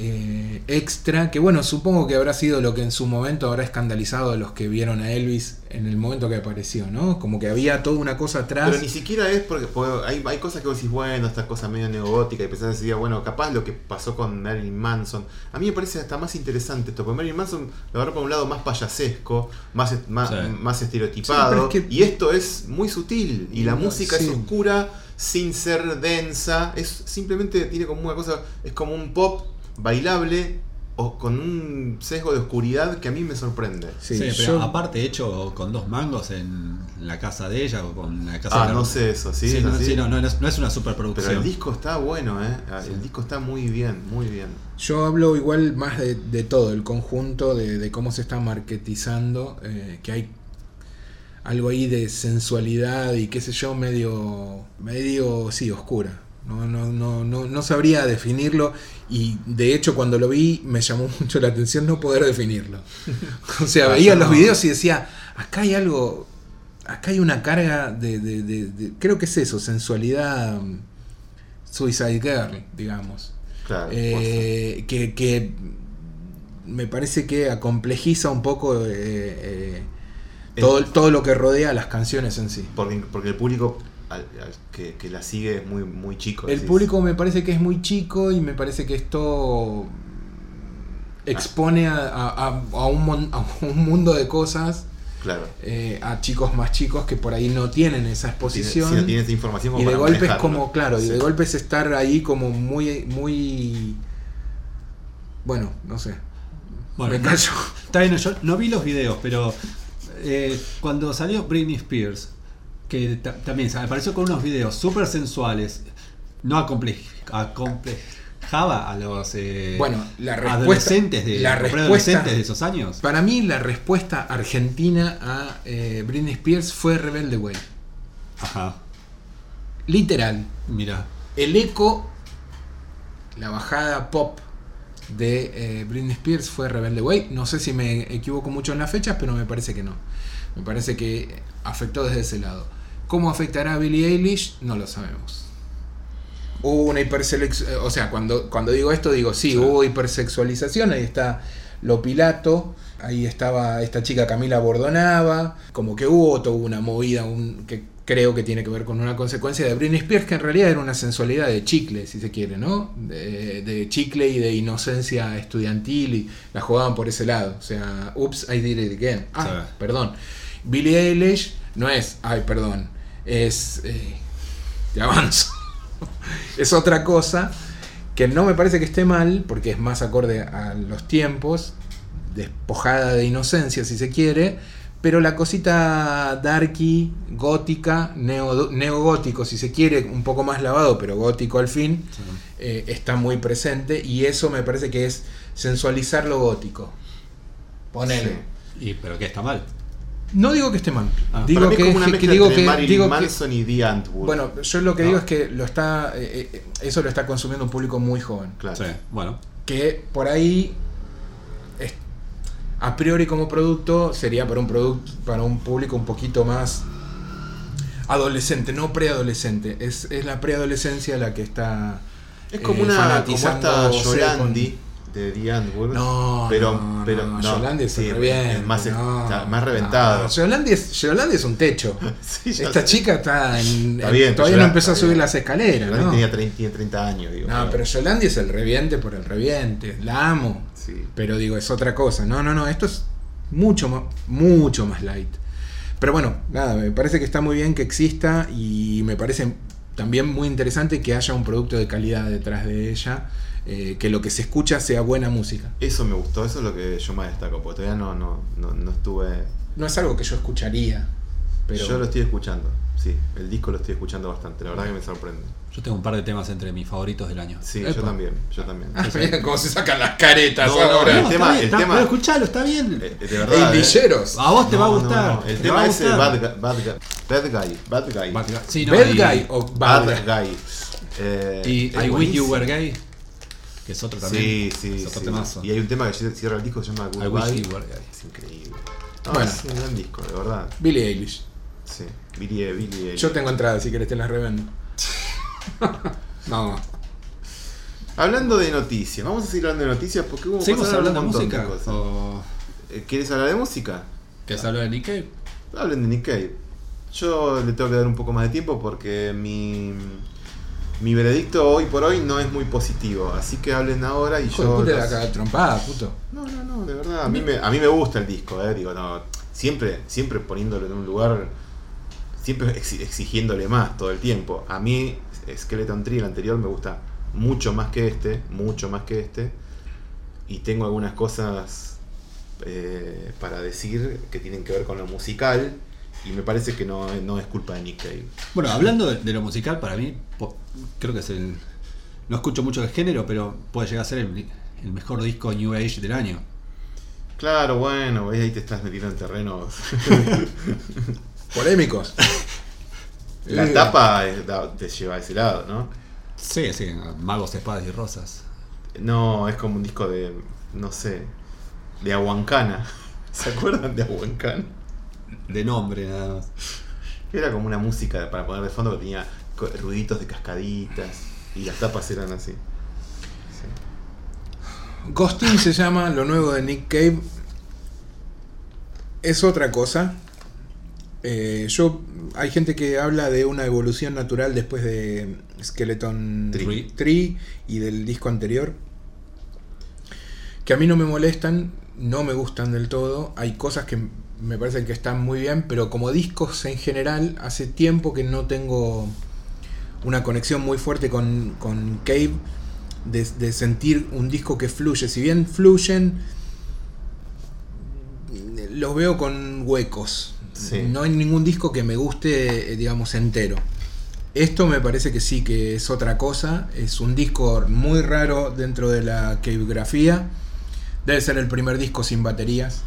eh, extra, que bueno, supongo que habrá sido lo que en su momento habrá escandalizado a los que vieron a Elvis en el momento que apareció, ¿no? Como que había toda una cosa atrás. Pero ni siquiera es porque, porque hay, hay cosas que vos decís, bueno, esta cosa medio neogótica, y pensás decir, bueno, capaz lo que pasó con Marilyn Manson. A mí me parece hasta más interesante esto, porque Marilyn Manson lo agarró por un lado más payasesco, más, más, Sí. más Sí, estereotipado, pero es que- y esto es muy sutil, y la No, música sí. es oscura, sin ser densa, es simplemente tiene como una cosa, es como un pop bailable, o con un sesgo de oscuridad que a mí me sorprende. Sí, Sí, yo- pero aparte hecho con dos mangos en la casa de ella o con la casa Ah, de la- no sé eso, ¿sí? Sí, ¿Es no, así? sí, no, no, no es, no es una Pero superproducción. el disco está bueno, ¿eh? Ah, El disco está muy bien, muy bien. Yo hablo igual más de, de todo, el conjunto de, de cómo se está marketizando, eh, que hay algo ahí de sensualidad y qué sé yo, medio, medio, sí, oscura. No, no, no, no, no sabría definirlo y de hecho cuando lo vi me llamó mucho la atención no poder definirlo. O sea, veía los videos y decía, acá hay algo, acá hay una carga de, de- de- de- creo que es eso, sensualidad, mm, Suicide Girl, digamos. Claro. Eh, que, que me parece que acomplejiza un poco eh, eh, todo, todo lo que rodea a las canciones en sí. porque, porque el público al- al que, que la sigue es muy, muy chico. El decís. público me parece que es muy chico y me parece que esto expone a, a- a- un, mon- a un mundo de cosas Claro. eh, a chicos más chicos que por ahí no tienen esa Tiene- exposición. si no tiene esa información como y de golpe es como, claro, y de golpe es estar ahí como muy, muy... Bueno, no sé. Bueno, me callo. Está bien, yo no vi los videos, pero eh, cuando salió Britney Spears, que ta- también apareció con unos videos súper sensuales, no acomple- acomplejaba a los eh, Bueno, la adolescentes, de, la preadolescentes de esos años. Para mí la respuesta argentina a eh, Britney Spears fue Rebelde Way. Ajá, Literal. mira. El eco, la bajada pop de eh, Britney Spears fue Rebelde Way. No sé si me equivoco mucho en las fechas, pero me parece que no. Me parece que afectó desde ese lado. ¿Cómo afectará a Billie Eilish? No lo sabemos. Hubo una hipersexualización, o sea, cuando, cuando digo esto digo, sí, hubo hipersexualización, ahí está lo Pilato, ahí estaba esta chica Camila Bordonava, como que hubo toda una movida un- que creo que tiene que ver con una consecuencia de Britney Spears, que en realidad era una sensualidad de chicle, si se quiere, ¿no? De, de chicle y de inocencia estudiantil y la jugaban por ese lado, o sea, ups, I did it again. Ah, Sí. perdón. Billie Eilish no es, ay, perdón, es... eh, te avanzo. es otra cosa que no me parece que esté mal, porque es más acorde a los tiempos, despojada de inocencia si se quiere, pero la cosita darky, gótica, neo, neogótico si se quiere, un poco más lavado, pero gótico al fin, eh, está muy presente y eso me parece que es sensualizar lo gótico. Ponele. Y, pero que está mal. No digo que esté mal, Ah. digo Para mí que, es como una que- mezcla digo entre que Marilyn digo que- Manson y The Antwoord. bueno, yo lo que No. digo es que lo está eh, eh, eso lo está consumiendo un público muy joven. claro. Sí, bueno. que por ahí es- a priori como producto sería para un producto para un público un poquito más adolescente, no preadolescente, es, es la preadolescencia la que está Es como eh, una como esta de The Antwoord. No, pero, no, pero no, Yolandi es sí, es más, está más reventado. Yolandi, es, Yolandi es un techo. Sí, Esta sé. chica está en, Está en- bien, todavía no empezó a subir bien. las escaleras, tenía 30, tiene 30 años, digo. No, pero Yolandi es el reviente por el reviente. La amo. Sí. Pero digo, es otra cosa. No, no, no. Esto es mucho más, mucho más light. Pero bueno, nada, me parece que está muy bien que exista y me parece también muy interesante que haya un producto de calidad detrás de ella, eh, que lo que se escucha sea buena música. Eso me gustó, eso es lo que yo más destaco, porque todavía no, no, no, no estuve. No es algo que yo escucharía, pero Yo lo estoy escuchando, sí, el disco lo estoy escuchando bastante, la verdad que me sorprende. Yo tengo un par de temas entre mis favoritos del año. Sí, Epa. yo también, yo también. Ah, mirá cómo se sacan las caretas No, no, ahora. el tema- bien, el está- tema- pero escuchalo, está bien. Eh, de verdad. Eh. villeros. A vos te va a No, no, gustar. no, El te tema ese, gustar. bad, Guy- bad, Guy- bad Guy, Bad Guy. Bad Guy. Sí, no, Bad y- guy o Bad bad Guy. Eh, Y es I Wish You. Were Gay, que es otro también. Sí, sí, es otro sí. temazo. Y hay un tema que cierra el disco que se llama Goodbye. Es increíble. No, Bueno. Es un gran disco, de verdad. Billie Eilish. Sí. Billy, Billy. Yo tengo entradas, si querés te las revendo. no. Hablando de noticias, vamos a seguir hablando de noticias porque hubo ¿Seguimos hablando de un montón música? cosas. ¿O Eh, ¿Quieres hablar de música? querés hablar de Nick Cave? Hablen de Nick Cave. Yo le tengo que dar un poco más de tiempo porque mi, mi veredicto hoy por hoy no es muy positivo. Así que hablen ahora y Hijo yo. de puta, los- la trompada, puto. No, no, no, de verdad. A mí me, a mí me gusta el disco, eh. Digo, no. Siempre, siempre poniéndolo en un lugar. Siempre exi- exigiéndole más todo el tiempo. A mí, Skeleton Tree, el anterior, me gusta mucho más que este. Mucho más que este. Y tengo algunas cosas eh, para decir que tienen que ver con lo musical. Y me parece que no, no es culpa de Nick Cave. Bueno, hablando de, de lo musical, para mí, creo que es el. No escucho mucho el género, pero puede llegar a ser el, el mejor disco New Age del año. Claro, bueno, ahí te estás metiendo en terrenos. Polémicos. La tapa es- da- te lleva a ese lado, ¿no? Sí, sí, Magos, Espadas y Rosas. No, es como un disco de, no sé, de Aguancana. ¿Se acuerdan de Aguancana? De nombre nada más. Era como una música para poner de fondo que tenía ruiditos de cascaditas y las tapas eran así. Sí. Ghosting se llama lo nuevo de Nick Cave. Es otra cosa. Eh, yo hay gente que habla de una evolución natural después de Skeleton Tree. Tree y del disco anterior. Que a mí no me molestan, no me gustan del todo. Hay cosas que me parecen que están muy bien, pero como discos en general, hace tiempo que no tengo una conexión muy fuerte con, con Cave de, de sentir un disco que fluye. Si bien fluyen, los veo con huecos. Sí. No hay ningún disco que me guste, eh, digamos, entero. Esto me parece que sí, que es otra cosa. Es un disco muy raro dentro de la cavegrafía. Debe ser el primer disco sin baterías.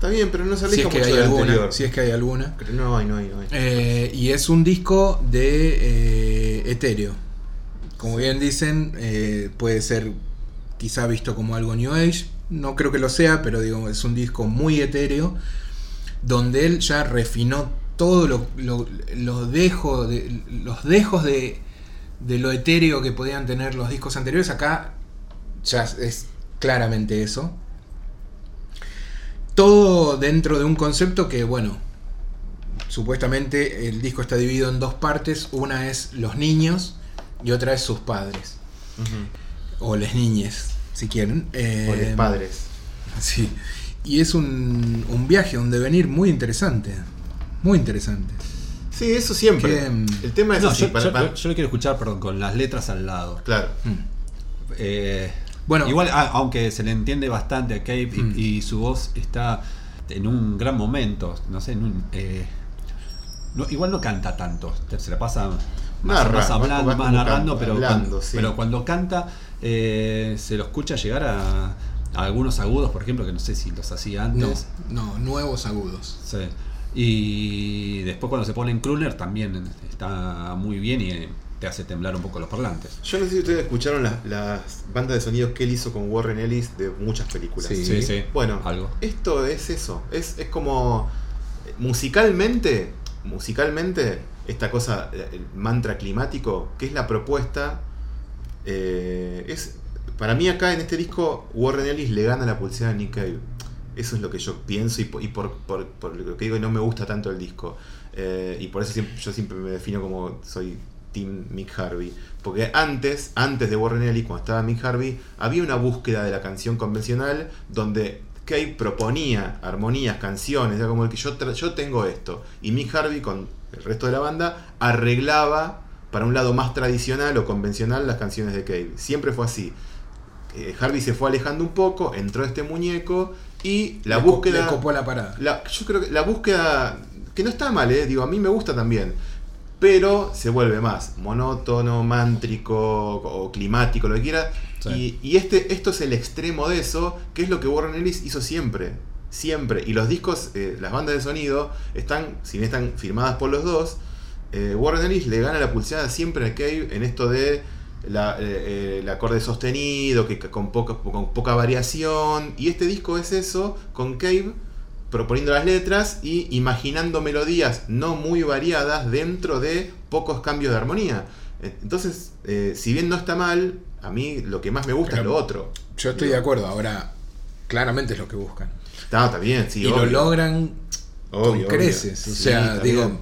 Está bien, pero no se Si aleja es que mucho hay del alguna. anterior. Si es que hay alguna. Pero no hay, no hay, no hay. Eh, y es un disco de eh, etéreo. Como bien dicen, eh, puede ser quizá visto como algo New Age. No creo que lo sea, pero digo, es un disco muy etéreo. Donde él ya refinó todo lo, lo- los dejos de, los dejos de, de lo etéreo que podían tener los discos anteriores. Acá ya es claramente eso. Todo dentro de un concepto que, bueno, supuestamente el disco está dividido en dos partes. Una es los niños y otra es sus padres. O las niñes, si quieren. Eh, O los padres. Sí. Y es un, un viaje, un devenir muy interesante. Muy interesante. Sí, eso siempre. Que, mm, El tema es No, así. yo, para- yo- para- yo lo quiero escuchar, perdón, con las letras al lado. Claro. Mm. Eh, Bueno. igual, a- aunque se le entiende bastante a Cave y, Mm. y su voz está en un gran momento, no sé, en un, eh, no- igual no canta tanto, se la pasa más, Narra, más va- hablando, más narrando, canta, pero, hablando, cuando, sí. pero cuando canta eh, se lo escucha llegar a, a algunos agudos, por ejemplo, que no sé si los hacía antes. no, nuevos agudos. Sí. Y después cuando se pone en crooner también está muy bien y eh, te hace temblar un poco los parlantes. Yo no sé si ustedes escucharon las, las bandas de sonidos que él hizo con Warren Ellis de muchas películas. Sí. Sí, sí. Bueno, Algo. esto es eso. Es, es como. Musicalmente, musicalmente, esta cosa, el mantra climático, que es la propuesta. eh, es Para mí, acá en este disco, Warren Ellis le gana la pulsera a Nick Cave. Eso es lo que yo pienso y, por, y por, por- por lo que digo, no me gusta tanto el disco. Eh, y por eso siempre- yo siempre me defino como soy Team Mick Harvey. Porque antes, antes de Warren Ellis, cuando estaba Mick Harvey, había una búsqueda de la canción convencional donde Cave proponía armonías, canciones, era como el que yo, tengo esto. Y Mick Harvey con el resto de la banda arreglaba para un lado más tradicional o convencional las canciones de Cave. Siempre fue así. Eh, Harvey se fue alejando un poco, entró este muñeco y la Le co- búsqueda. le copó la parada. la- yo creo que la búsqueda, que no está mal, eh, digo, a mí me gusta también. Pero se vuelve más monótono, mántrico o climático, lo que quiera. Sí. Y, y este, esto es el extremo de eso, que es lo que Warren Ellis hizo siempre. Siempre. Y los discos, eh, las bandas de sonido, están, si bien están firmadas por los dos, eh, Warren Ellis le gana la pulseada siempre a Cave en esto de la, eh, el acorde sostenido, que, que con, poca, con poca variación. Y este disco es eso, con Cave proponiendo las letras y imaginando melodías no muy variadas dentro de pocos cambios de armonía. Eh, Entonces, eh, si bien no está mal, a mí lo que más me gusta Pero es lo otro. Yo estoy de acuerdo, ahora claramente es lo que buscan. Está, está bien, sí. y lo logran Obvio, con creces. obvio. O sea, digo, bien.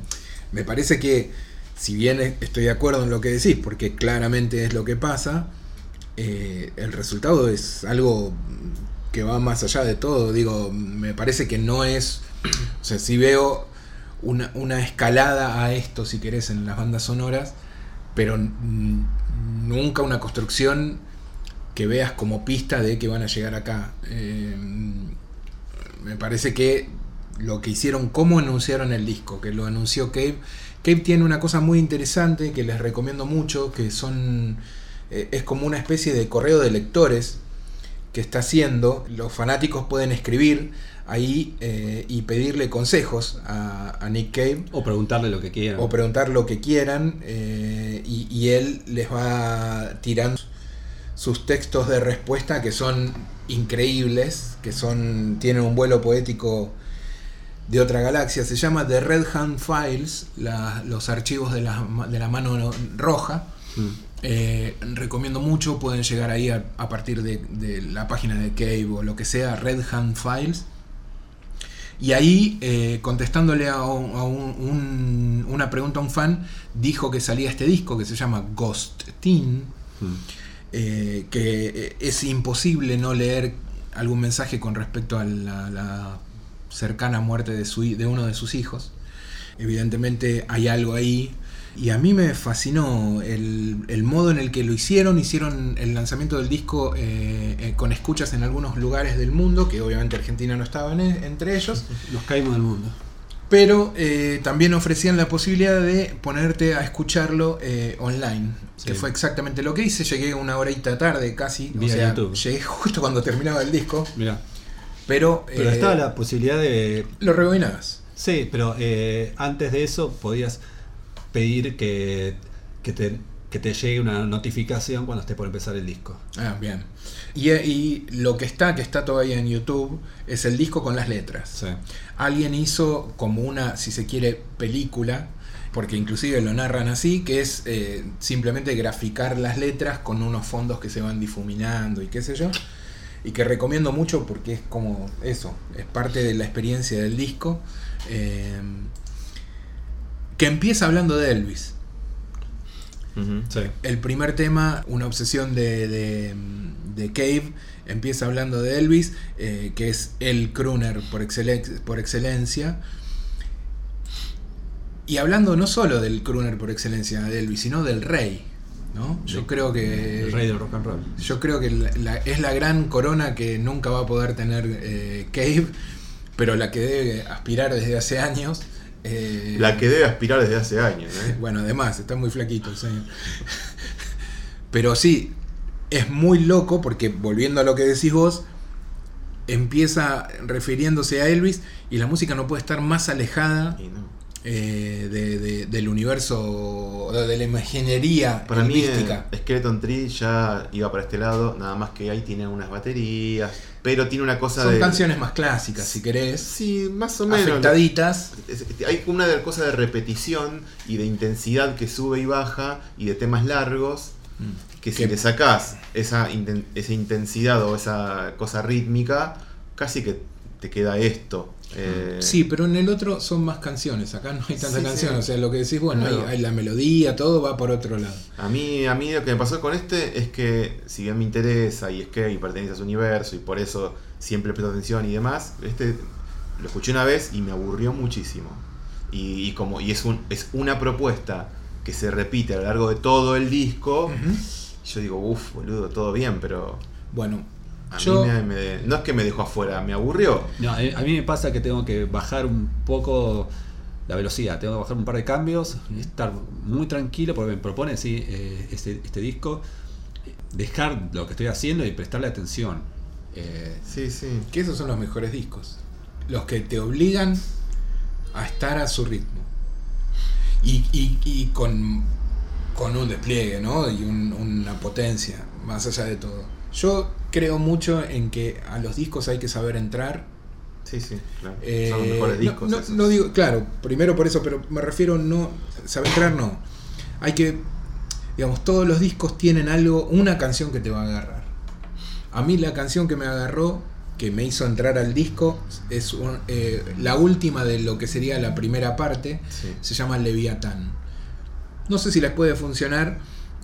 me parece que si bien estoy de acuerdo en lo que decís, porque claramente es lo que pasa, eh, el resultado es algo que va más allá de todo. Digo, me parece que no es. O sea, si veo una, una escalada a esto, si querés, en las bandas sonoras, pero nunca una construcción que veas como pista de que van a llegar acá. Eh, me parece que lo que hicieron, cómo anunciaron el disco, que lo anunció Cave. Cave tiene una cosa muy interesante que les recomiendo mucho, que son eh, es como una especie de correo de lectores que está haciendo. Los fanáticos pueden escribir ahí eh, y pedirle consejos a, a Nick Cave O preguntarle lo que quieran. o preguntar lo que quieran eh, y, y él les va tirando sus textos de respuesta que son increíbles, que son tienen un vuelo poético de otra galaxia. Se llama The Red Hand Files, la- los archivos de la, de la mano roja. Mm. Eh, recomiendo mucho, pueden llegar ahí a, a partir de, de la página de Cave o lo que sea, Red Hand Files. Y ahí, eh, contestándole a, un- a un- un- una pregunta a un fan, dijo que salía este disco que se llama Ghost Teen, Mm. eh, que es imposible no leer algún mensaje con respecto a la, la cercana muerte de, su, hi- de uno de sus hijos. Evidentemente hay algo ahí. Y a mí me fascinó el, el modo en el que lo hicieron. Hicieron el lanzamiento del disco eh, eh, con escuchas en algunos lugares del mundo, que obviamente Argentina no estaba en- entre ellos. Nos caímos del mundo. Pero eh, también ofrecían la posibilidad de ponerte a escucharlo online, que fue exactamente lo que hice. Llegué una horita tarde casi, o sea, llegué justo cuando terminaba el disco, Mira. pero, Pero estaba la posibilidad de. lo rebobinabas. Sí, pero antes de eso podías pedir que, que, te, que te llegue una notificación cuando esté por empezar el disco. Ah, bien. Y, y lo que está, que está todavía en YouTube, es el disco con las letras. Sí. Alguien hizo como una, si se quiere, película, porque inclusive lo narran así, que es eh, simplemente graficar las letras con unos fondos que se van difuminando y qué sé yo. Y que recomiendo mucho porque es como eso, es parte de la experiencia del disco. eh, que empieza hablando de Elvis. Sí. El primer tema, una obsesión de, de, de Cave, empieza hablando de Elvis, eh, que es el crooner por, por excelencia. Y hablando no solo del crooner por excelencia de Elvis, sino del rey. ¿no? Yo creo que. El rey del rock and roll. Yo creo que la- la- es la gran corona que nunca va a poder tener eh, Cave, pero la que debe aspirar desde hace años. Eh, La que debe aspirar desde hace años. ¿eh? bueno, además, está muy flaquito el señor. Pero sí, es muy loco porque, volviendo a lo que decís vos, empieza refiriéndose a Elvis y la música no puede estar más alejada no. Eh, de- de- del universo, de la imaginería Para mí, eh, Skeleton Tree ya iba para este lado, nada más que ahí tiene unas baterías, pero tiene una cosa Son de. canciones más clásicas, si querés, Sí, más o menos. afectaditas. Hay una de cosa de repetición y de intensidad que sube y baja y de temas largos que si le sacás esa, inten- esa intensidad o esa cosa rítmica, casi que te queda esto. Eh, Sí, pero en el otro son más canciones. Acá no hay Sí, canciones. sí. O sea, lo que decís, bueno, Claro. hay, hay la melodía, todo va por otro lado. A mí, a mí lo que me pasó con este es que, si bien me interesa y es que y pertenece a su universo y por eso siempre presto atención y demás, este lo escuché una vez y me aburrió muchísimo. Y, y como y es, un, es una propuesta que se repite a lo largo de todo el disco. Yo digo, uff, boludo, todo bien, pero Bueno, a yo... mí me, me- no es que me dejó afuera, me aburrió. No, a a mí me pasa que tengo que bajar un poco la velocidad, tengo que bajar un par de cambios, estar muy tranquilo porque me propone sí, eh, este, este disco, dejar lo que estoy haciendo y prestarle atención. Eh, Sí, sí. Que esos son los mejores discos. Los que te obligan a estar a su ritmo. Y, y- y con, con un despliegue, ¿no? Y un- una potencia, más allá de todo. Yo creo mucho en que a los discos hay que saber entrar. Sí, sí, claro. Eh, Son los mejores discos. no, digo, claro, primero por eso, pero me refiero no. Saber entrar no. Hay que. Digamos, todos los discos tienen algo, una canción que te va a agarrar. A mí la canción que me agarró, que me hizo entrar al disco, es un- eh, la última de lo que sería la primera parte, Sí. se llama Leviatán. No sé si les puede funcionar,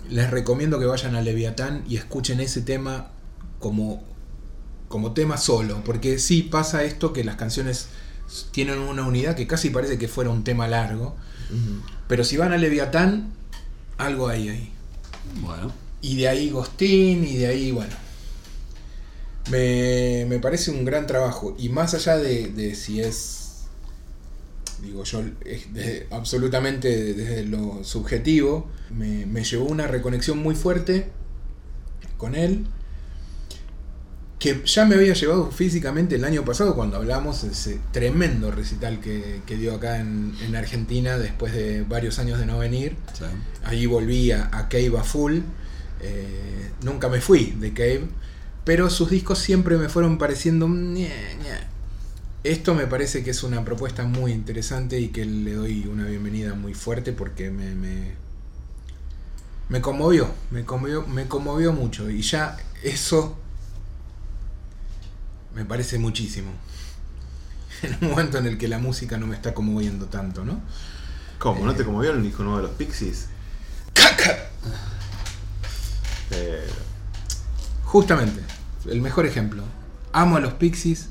les recomiendo que vayan a Leviatán y escuchen ese tema como, como tema solo, porque sí pasa esto que las canciones tienen una unidad que casi parece que fuera un tema largo, pero si van a Leviatán, algo hay ahí. bueno, Y de ahí Gostín, y de ahí, bueno. Me, me parece un gran trabajo. Y más allá de, de si es, digo yo, es de- absolutamente desde lo subjetivo, me, me llevó una reconexión muy fuerte con él. Que ya me había llevado físicamente el año pasado cuando hablamos de ese tremendo recital que, que dio acá en, en Argentina después de varios años de no venir. sí. Ahí volví a, a Cave a full. Eh, nunca me fui de Cave. Pero sus discos siempre me fueron pareciendo. Esto me parece que es una propuesta muy interesante y que le doy una bienvenida muy fuerte porque me. me, me conmovió, me conmovió, me conmovió mucho. Y ya eso me parece muchísimo. En un momento en el que la música no me está conmoviendo tanto, ¿no? ¿Cómo? ¿No Eh. te conmovió el disco nuevo de los Pixies? ¡Caca! Eh, Justamente, el mejor ejemplo. Amo a los Pixies,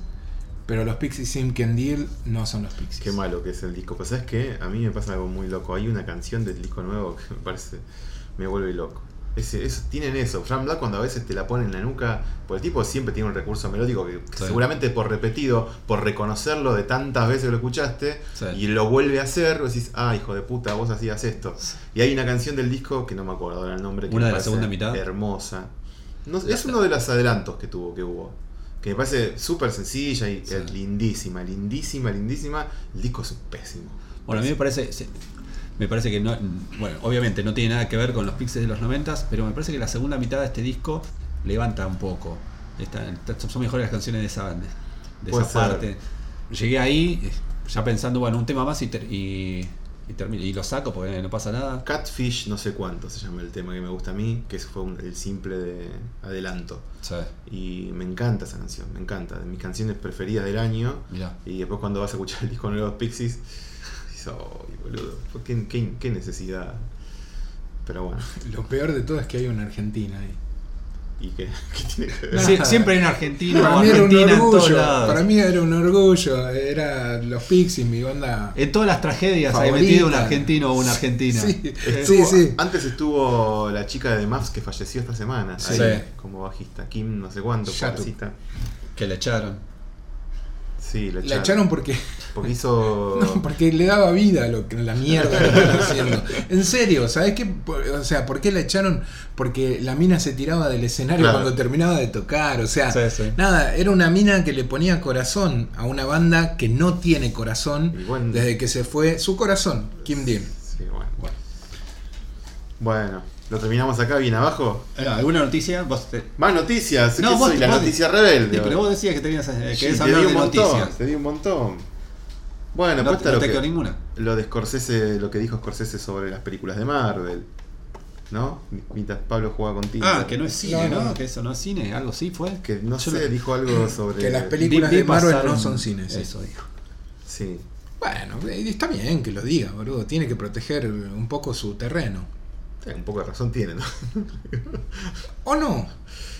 pero los Pixies Sim Can Deal no son los Pixies. qué malo que es el disco. Pero ¿sabes qué? A mí me pasa algo muy loco. Hay una canción del disco nuevo que me parece. me vuelve loco. Ese, tienen eso. Fran Black cuando a veces te la pone en la nuca, porque el tipo siempre tiene un recurso melódico que Sí. seguramente por repetido, por reconocerlo de tantas veces que lo escuchaste, Sí. y lo vuelve a hacer, vos decís, ah, hijo de puta, vos hacías esto. Y hay una canción del disco que no me acuerdo ahora el nombre. Que Una me de la parece segunda mitad. Hermosa. No, es uno de los adelantos que tuvo, que hubo. Que me parece súper sencilla y Sí. lindísima, lindísima, lindísima. El disco es pésimo. Bueno, a mí me parece, me parece que no, bueno, obviamente no tiene nada que ver con los Pixies de los 90, pero me parece que la segunda mitad de este disco levanta un poco. Está- son mejores las canciones de esa, de, de Puede esa ser. parte. Llegué ahí eh, ya pensando, bueno, un tema más y, ter- y, y termino- y lo saco porque no pasa nada. Catfish, no sé cuánto se llama el tema que me gusta a mí, que fue un- el simple de adelanto. Sí, Y me encanta esa canción, me encanta. De mis canciones preferidas del año. mirá. Y después cuando vas a escuchar el disco nuevo de los Pixies, dices, "Ay, boludo, ¿por ¿qué, qué, qué necesidad? Pero bueno, Lo peor de todo es que hay una Argentina ahí. ¿y qué, qué tiene que ver? Sie- siempre hay un argentino Para o mí era un argentina en todos orgullo. Para mí era un orgullo. Era los Pixies, mi banda. En todas las tragedias hay metido un argentino o una argentina. Sí, Estuvo- sí, sí. Antes estuvo la chica de The Maps que falleció esta semana. Sí. ahí, como bajista. Kim, no sé cuánto. Que le echaron. Sí, la echaron. La echaron porque, Porque hizo. no, porque le daba vida a lo que, la mierda que estaba haciendo. En serio, ¿sabes qué? O sea, ¿por qué la echaron? Porque la mina se tiraba del escenario Claro. cuando terminaba de tocar. O sea, Sí, sí. nada, era una mina que le ponía corazón a una banda que no tiene corazón bueno. desde que se fue su corazón, Kim Deal. Sí, bueno. Bueno, lo terminamos acá bien abajo. Eh, ¿Alguna noticia? Vos te- Más noticias. No, ¿Qué vos- soy? La vos- noticia rebelde. Sí, pero vos decías que tenías eh, Sí, te de un montón. noticias. Te di un montón. Bueno, No, está no lo, te que- quedó ninguna. lo de Scorsese, lo que dijo Scorsese sobre las películas de Marvel. ¿No? Mientras Pablo juega contigo. Ah, que no es cine, No. Que eso no es cine, algo así fue. Que no Yo sé, lo- dijo algo sobre. Que las películas de Marvel no son cines. sí. Eso dijo. Sí. Bueno, eh, está bien que lo diga, boludo. Tiene que proteger un poco su terreno. Un poco de razón tiene, ¿no? ¿O no?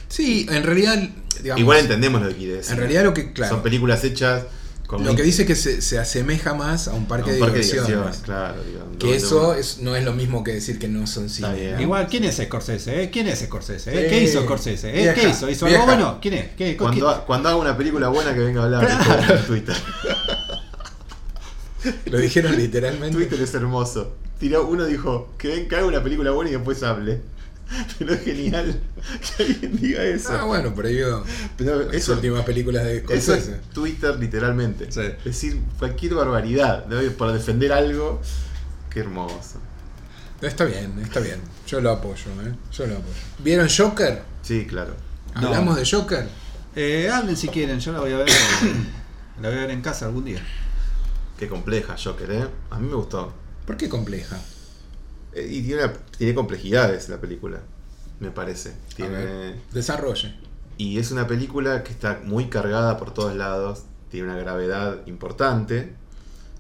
Sí, en realidad. digamos, Igual entendemos lo que quiere decir. En realidad lo que. Claro. Son películas hechas Con Lo que dice que se, se asemeja más a un parque, un de, parque de diversiones. diversiones, claro. Que eso es, no es lo mismo que decir que no son cine. bien. ¿no? Igual, ¿quién es Scorsese? eh? ¿Quién es Scorsese? eh? ¿Qué hizo Scorsese? eh? ¿Qué hizo? ¿Hizo algo bueno? ¿Quién es? ¿Qué, Cuando, ha- cuando haga una película buena que venga a hablar de en Twitter. Lo dijeron literalmente. Twitter es hermoso. Tiró, uno dijo que ven que haga una película buena y después hable. Pero es genial que alguien diga eso. Ah, bueno, prohibió Pero las eso, últimas películas de eso es Scorsese. Twitter literalmente. Sí. Es decir, cualquier barbaridad ¿no? por defender algo. Qué hermoso. Está bien, está bien. Yo lo apoyo, ¿eh? Yo lo apoyo. ¿Vieron Joker? Sí, claro. No. ¿Hablamos de Joker? Eh, hablen si quieren, yo la voy a ver. la voy a ver en casa algún día. Qué compleja Joker, ¿eh? A mí me gustó. ¿Por qué compleja? Eh, Y tiene, una- tiene complejidades la película, me parece. Tiene, desarrolle. y es una película que está muy cargada por todos lados, tiene una gravedad importante.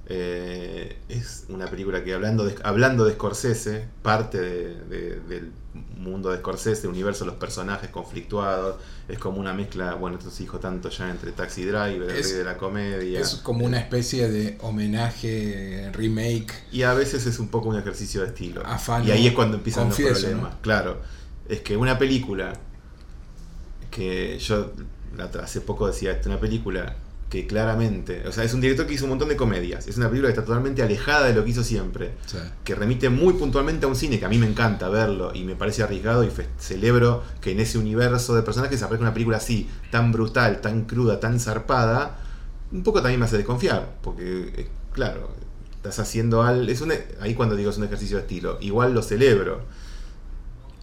Eh, es una película que hablando de, hablando de Scorsese, parte de- de- del mundo de Scorsese, el universo de los personajes conflictuados, es como una mezcla, bueno, esto se dijo tanto ya entre Taxi Driver, el Es- rey de la comedia. Es como una especie de homenaje, remake. Y a veces es un poco un ejercicio de estilo. Afano, y ahí es cuando empiezan confieso, los problemas. ¿no? Claro. Es que una película que yo hace poco decía esto, una película que claramente, o sea, es un director que hizo un montón de comedias. Es una película que está totalmente alejada de lo que hizo siempre. Que remite muy puntualmente a un cine que a mí me encanta verlo y me parece arriesgado y celebro que en ese universo de personajes aparezca una película así, tan brutal, tan cruda, tan zarpada, un poco también me hace desconfiar, porque eh, claro, estás haciendo al... Es un, ahí cuando digo es un ejercicio de estilo, igual lo celebro.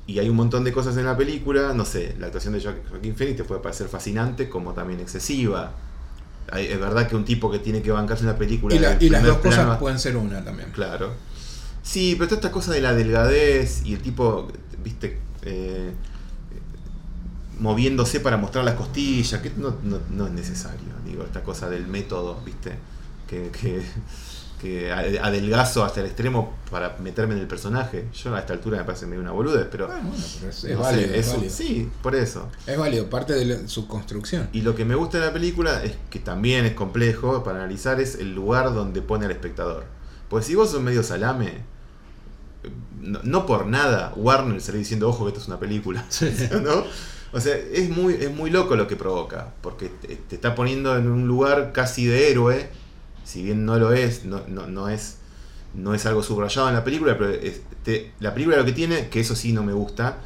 Y hay un montón de cosas en la película, no sé, la actuación de Jo- Joaquín Phoenix te puede parecer fascinante como también excesiva. Es verdad que un tipo que tiene que bancarse una película... Y, la- del y las dos cosas pueden ser una también. Claro. Sí, pero toda esta cosa de la delgadez y el tipo, viste, eh, moviéndose para mostrar las costillas, que no, no- no es necesario. Digo, esta cosa del método, viste, que, que, que adelgazo hasta el extremo para meterme en el personaje. Yo a esta altura me parece medio una boludez, pero... Ah, bueno, pero es, es no sé, válido, es es- válido. Sí, por eso. Es válido, parte de la- su construcción. Y lo que me gusta de la película es que también es complejo para analizar es el lugar donde pone al espectador. Porque si vos sos medio salame, no, no por nada Warner sale diciendo ojo que esto es una película. ¿no? O sea, es muy, es muy loco lo que provoca. Porque te, te está poniendo en un lugar casi de héroe. Si bien no lo es, no, no, no es. No es algo subrayado en la película, pero es- la película lo que tiene, que eso sí no me gusta,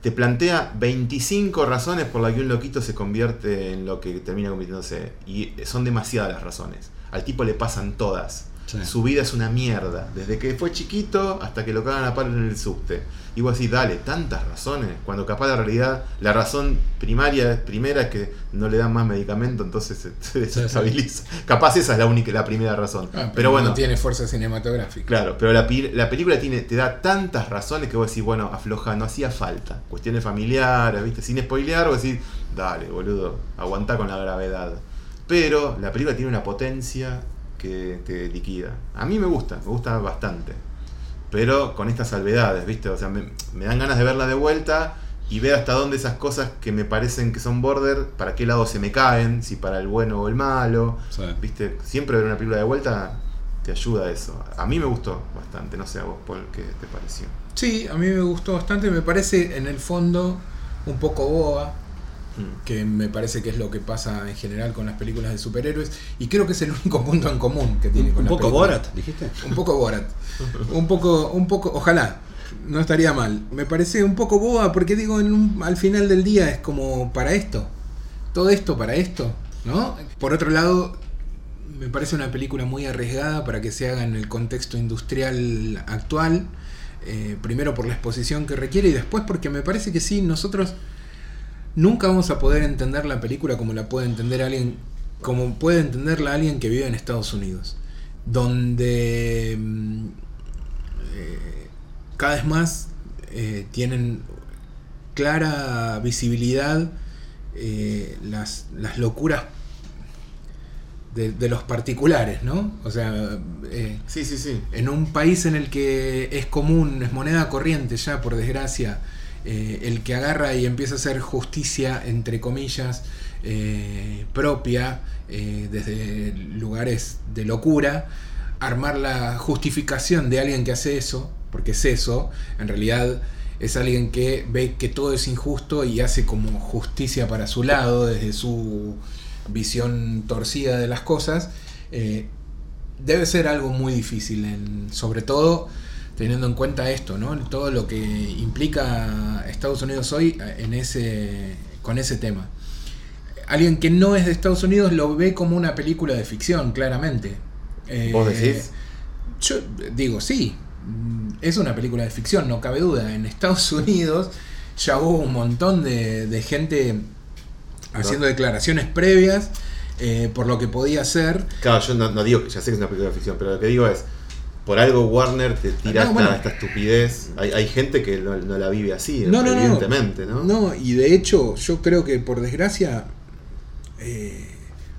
te plantea 25 razones por las que un loquito se convierte en lo que termina convirtiéndose. Y son demasiadas las razones. Al tipo le pasan todas. Sí. Su vida es una mierda. Desde que fue chiquito hasta que lo cagan a palo en el subte. Y vos decís, dale, tantas razones. Cuando capaz la realidad, la razón primaria, primera es que no le dan más medicamento, entonces se, se desestabiliza. Capaz esa es la única, la primera razón. Ah, pero bueno, no tiene fuerza cinematográfica. Claro, pero la, la película tiene, te da tantas razones que vos decís, bueno, afloja, no hacía falta. Cuestiones familiares, ¿viste? Sin spoilear, vos decís, dale, boludo, aguantá con la gravedad. Pero la película tiene una potencia que te liquida. A mí me gusta, me gusta bastante. Pero con estas salvedades, ¿viste? O sea, me, me dan ganas de verla de vuelta y ver hasta dónde esas cosas que me parecen que son border, para qué lado se me caen, si para el bueno o el malo. Sí. ¿Viste? Siempre ver una película de vuelta te ayuda a eso. A mí me gustó bastante, no sé a vos, Paul, ¿qué te pareció? Sí, a mí me gustó bastante. Me parece en el fondo un poco boba. Mm. que me parece que es lo que pasa en general con las películas de superhéroes y creo que es el único punto en común que tiene con Un poco películas. Borat, dijiste. Un poco Borat. Un poco, un poco, ojalá, no estaría mal. Me parece un poco boba porque digo, en un- al final del día es como para esto. Todo esto para esto, ¿no? Por otro lado, me parece una película muy arriesgada para que se haga en el contexto industrial actual. Eh, primero por la exposición que requiere y después porque me parece que sí, nosotros nunca vamos a poder entender la película como la puede entender alguien, como puede entenderla alguien que vive en Estados Unidos, donde mm, eh, cada vez más eh, tienen clara visibilidad eh, las, las locuras de, de los particulares, ¿no? O sea, eh, Sí, sí, sí. en un país en el que es común, es moneda corriente ya, por desgracia, eh, el que agarra y empieza a hacer justicia, entre comillas, eh, propia, eh, desde lugares de locura, armar la justificación de alguien que hace eso, porque es eso, en realidad es alguien que ve que todo es injusto y hace como justicia para su lado, desde su visión torcida de las cosas, debe ser algo muy difícil, sobre todo teniendo en cuenta esto, ¿no? todo lo que implica Estados Unidos hoy eh, en ese, con ese tema. Alguien que no es de Estados Unidos lo ve como una película de ficción, claramente. Eh, ¿Vos decís? Yo digo, sí, mm, es una película de ficción, no cabe duda. En Estados Unidos ya hubo un montón de, de gente haciendo declaraciones previas eh, por lo que podía ser. Claro, yo no, no digo que ya sé que es una película de ficción, pero lo que digo es, por algo Warner te tira No, esta, bueno. esta estupidez. Hay, hay gente que no, no la vive así, No, evidentemente, ¿no? No, y de hecho, yo creo que por desgracia, eh,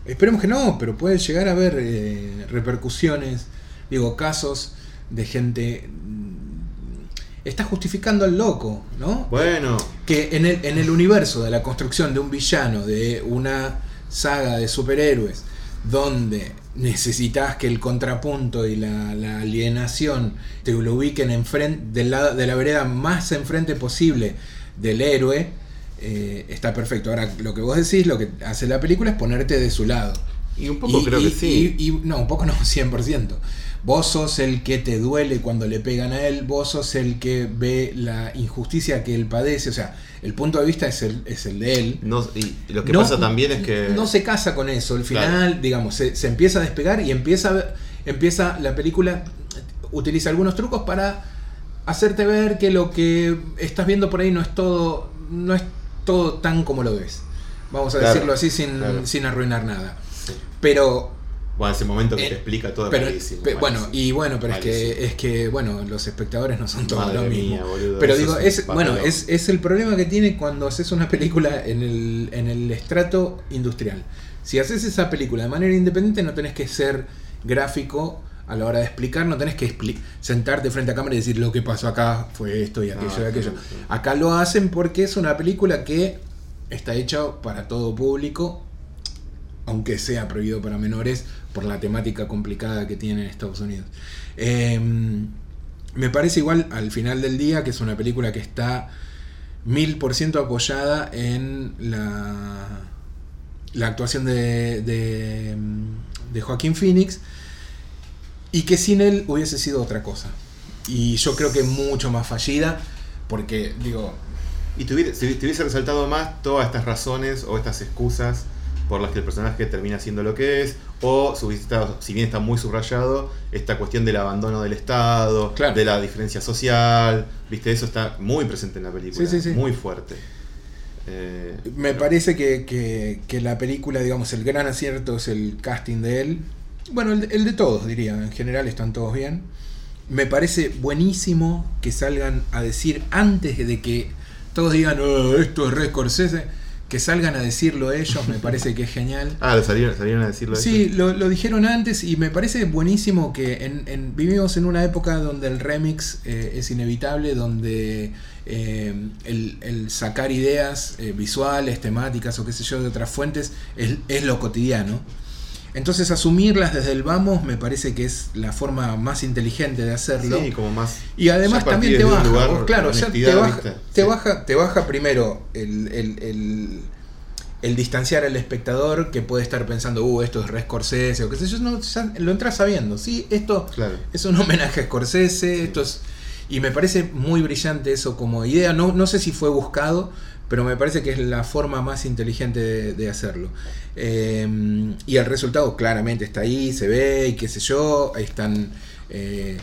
esperemos que no, pero puede llegar a haber eh, repercusiones, digo, casos de gente. mm, Está justificando al loco, ¿no? Bueno, que en el, en el universo de la construcción de un villano, de una saga de superhéroes, donde necesitas que el contrapunto y la, alienación te lo ubiquen enfrente, del lado, de la vereda más enfrente posible del héroe, eh, está perfecto. Ahora, lo que vos decís, lo que hace la película es ponerte de su lado. Y un poco creo y- que sí. y- no, un poco no, 100%. Vos sos el que te duele cuando le pegan a él, vos sos el que ve la injusticia que él padece, o sea, el punto de vista es el, es el de él. No- y lo que No- pasa también es que... No se casa con eso, al Claro. final, digamos, se, se empieza a despegar y empieza, empieza la película, utiliza algunos trucos para hacerte ver que lo que estás viendo por ahí no es todo, no es todo tan como lo ves. Vamos a Claro, decirlo así sin, claro. sin arruinar nada. Pero Bueno, ese momento que Eh, te explica todo pero, malísimo, pe- bueno, y bueno, pero es que, es que, bueno, los espectadores no son todos lo mismo. mía, boludo, pero digo, es bueno, es, es el problema que tiene cuando haces una película en el, en el estrato industrial. Si haces esa película de manera independiente, no tenés que ser gráfico a la hora de explicar, no tenés que sentarte frente a cámara y decir lo que pasó acá fue esto y aquello Ah, y aquello. sí, sí. Acá lo hacen porque es una película que está hecha para todo público, aunque sea prohibido para menores por la temática complicada que tiene en Estados Unidos. Eh, me parece igual al final del día que es una película que está mil por ciento apoyada en la, la actuación de, de, de Joaquín Phoenix y que sin él hubiese sido otra cosa. Y yo creo que mucho más fallida porque digo, Y te si te hubiese resaltado más todas estas razones o estas excusas por las que el personaje termina siendo lo que es, o si, bien está muy subrayado, esta cuestión del abandono del Estado, Claro. de la diferencia social, viste, eso está muy presente en la película, Sí, sí, sí. muy fuerte. Eh, Me parece que, que- que la película, digamos, el gran acierto es el casting de él. Bueno, el, de- el de todos, diría. En general están todos bien. Me parece buenísimo que salgan a decir antes de que todos digan, "Oh, esto es Red Scorsese, que salgan a decirlo ellos, me parece que es genial. ah, salieron, salieron a decirlo Sí, lo, lo dijeron antes y me parece buenísimo que en, en- vivimos en una época donde el remix eh, es inevitable, donde eh, el, el sacar ideas eh, visuales, temáticas o qué sé yo de otras fuentes es, es lo cotidiano. Entonces asumirlas desde el vamos me parece que es la forma más inteligente de hacerlo. Sí, como más. Y además también te baja, lugar vos, claro, ya te baja, te, baja, te baja primero el, el- el- el distanciar al espectador que puede estar pensando, uh, esto es Red Scorsese o qué sé yo, no, ya lo entras sabiendo, sí, esto Claro. es un homenaje a Scorsese, esto es... Y me parece muy brillante eso como idea, no, no sé si fue buscado, pero me parece que es la forma más inteligente de, de hacerlo. Eh, y el resultado claramente está ahí, se ve y qué sé yo, ahí están eh,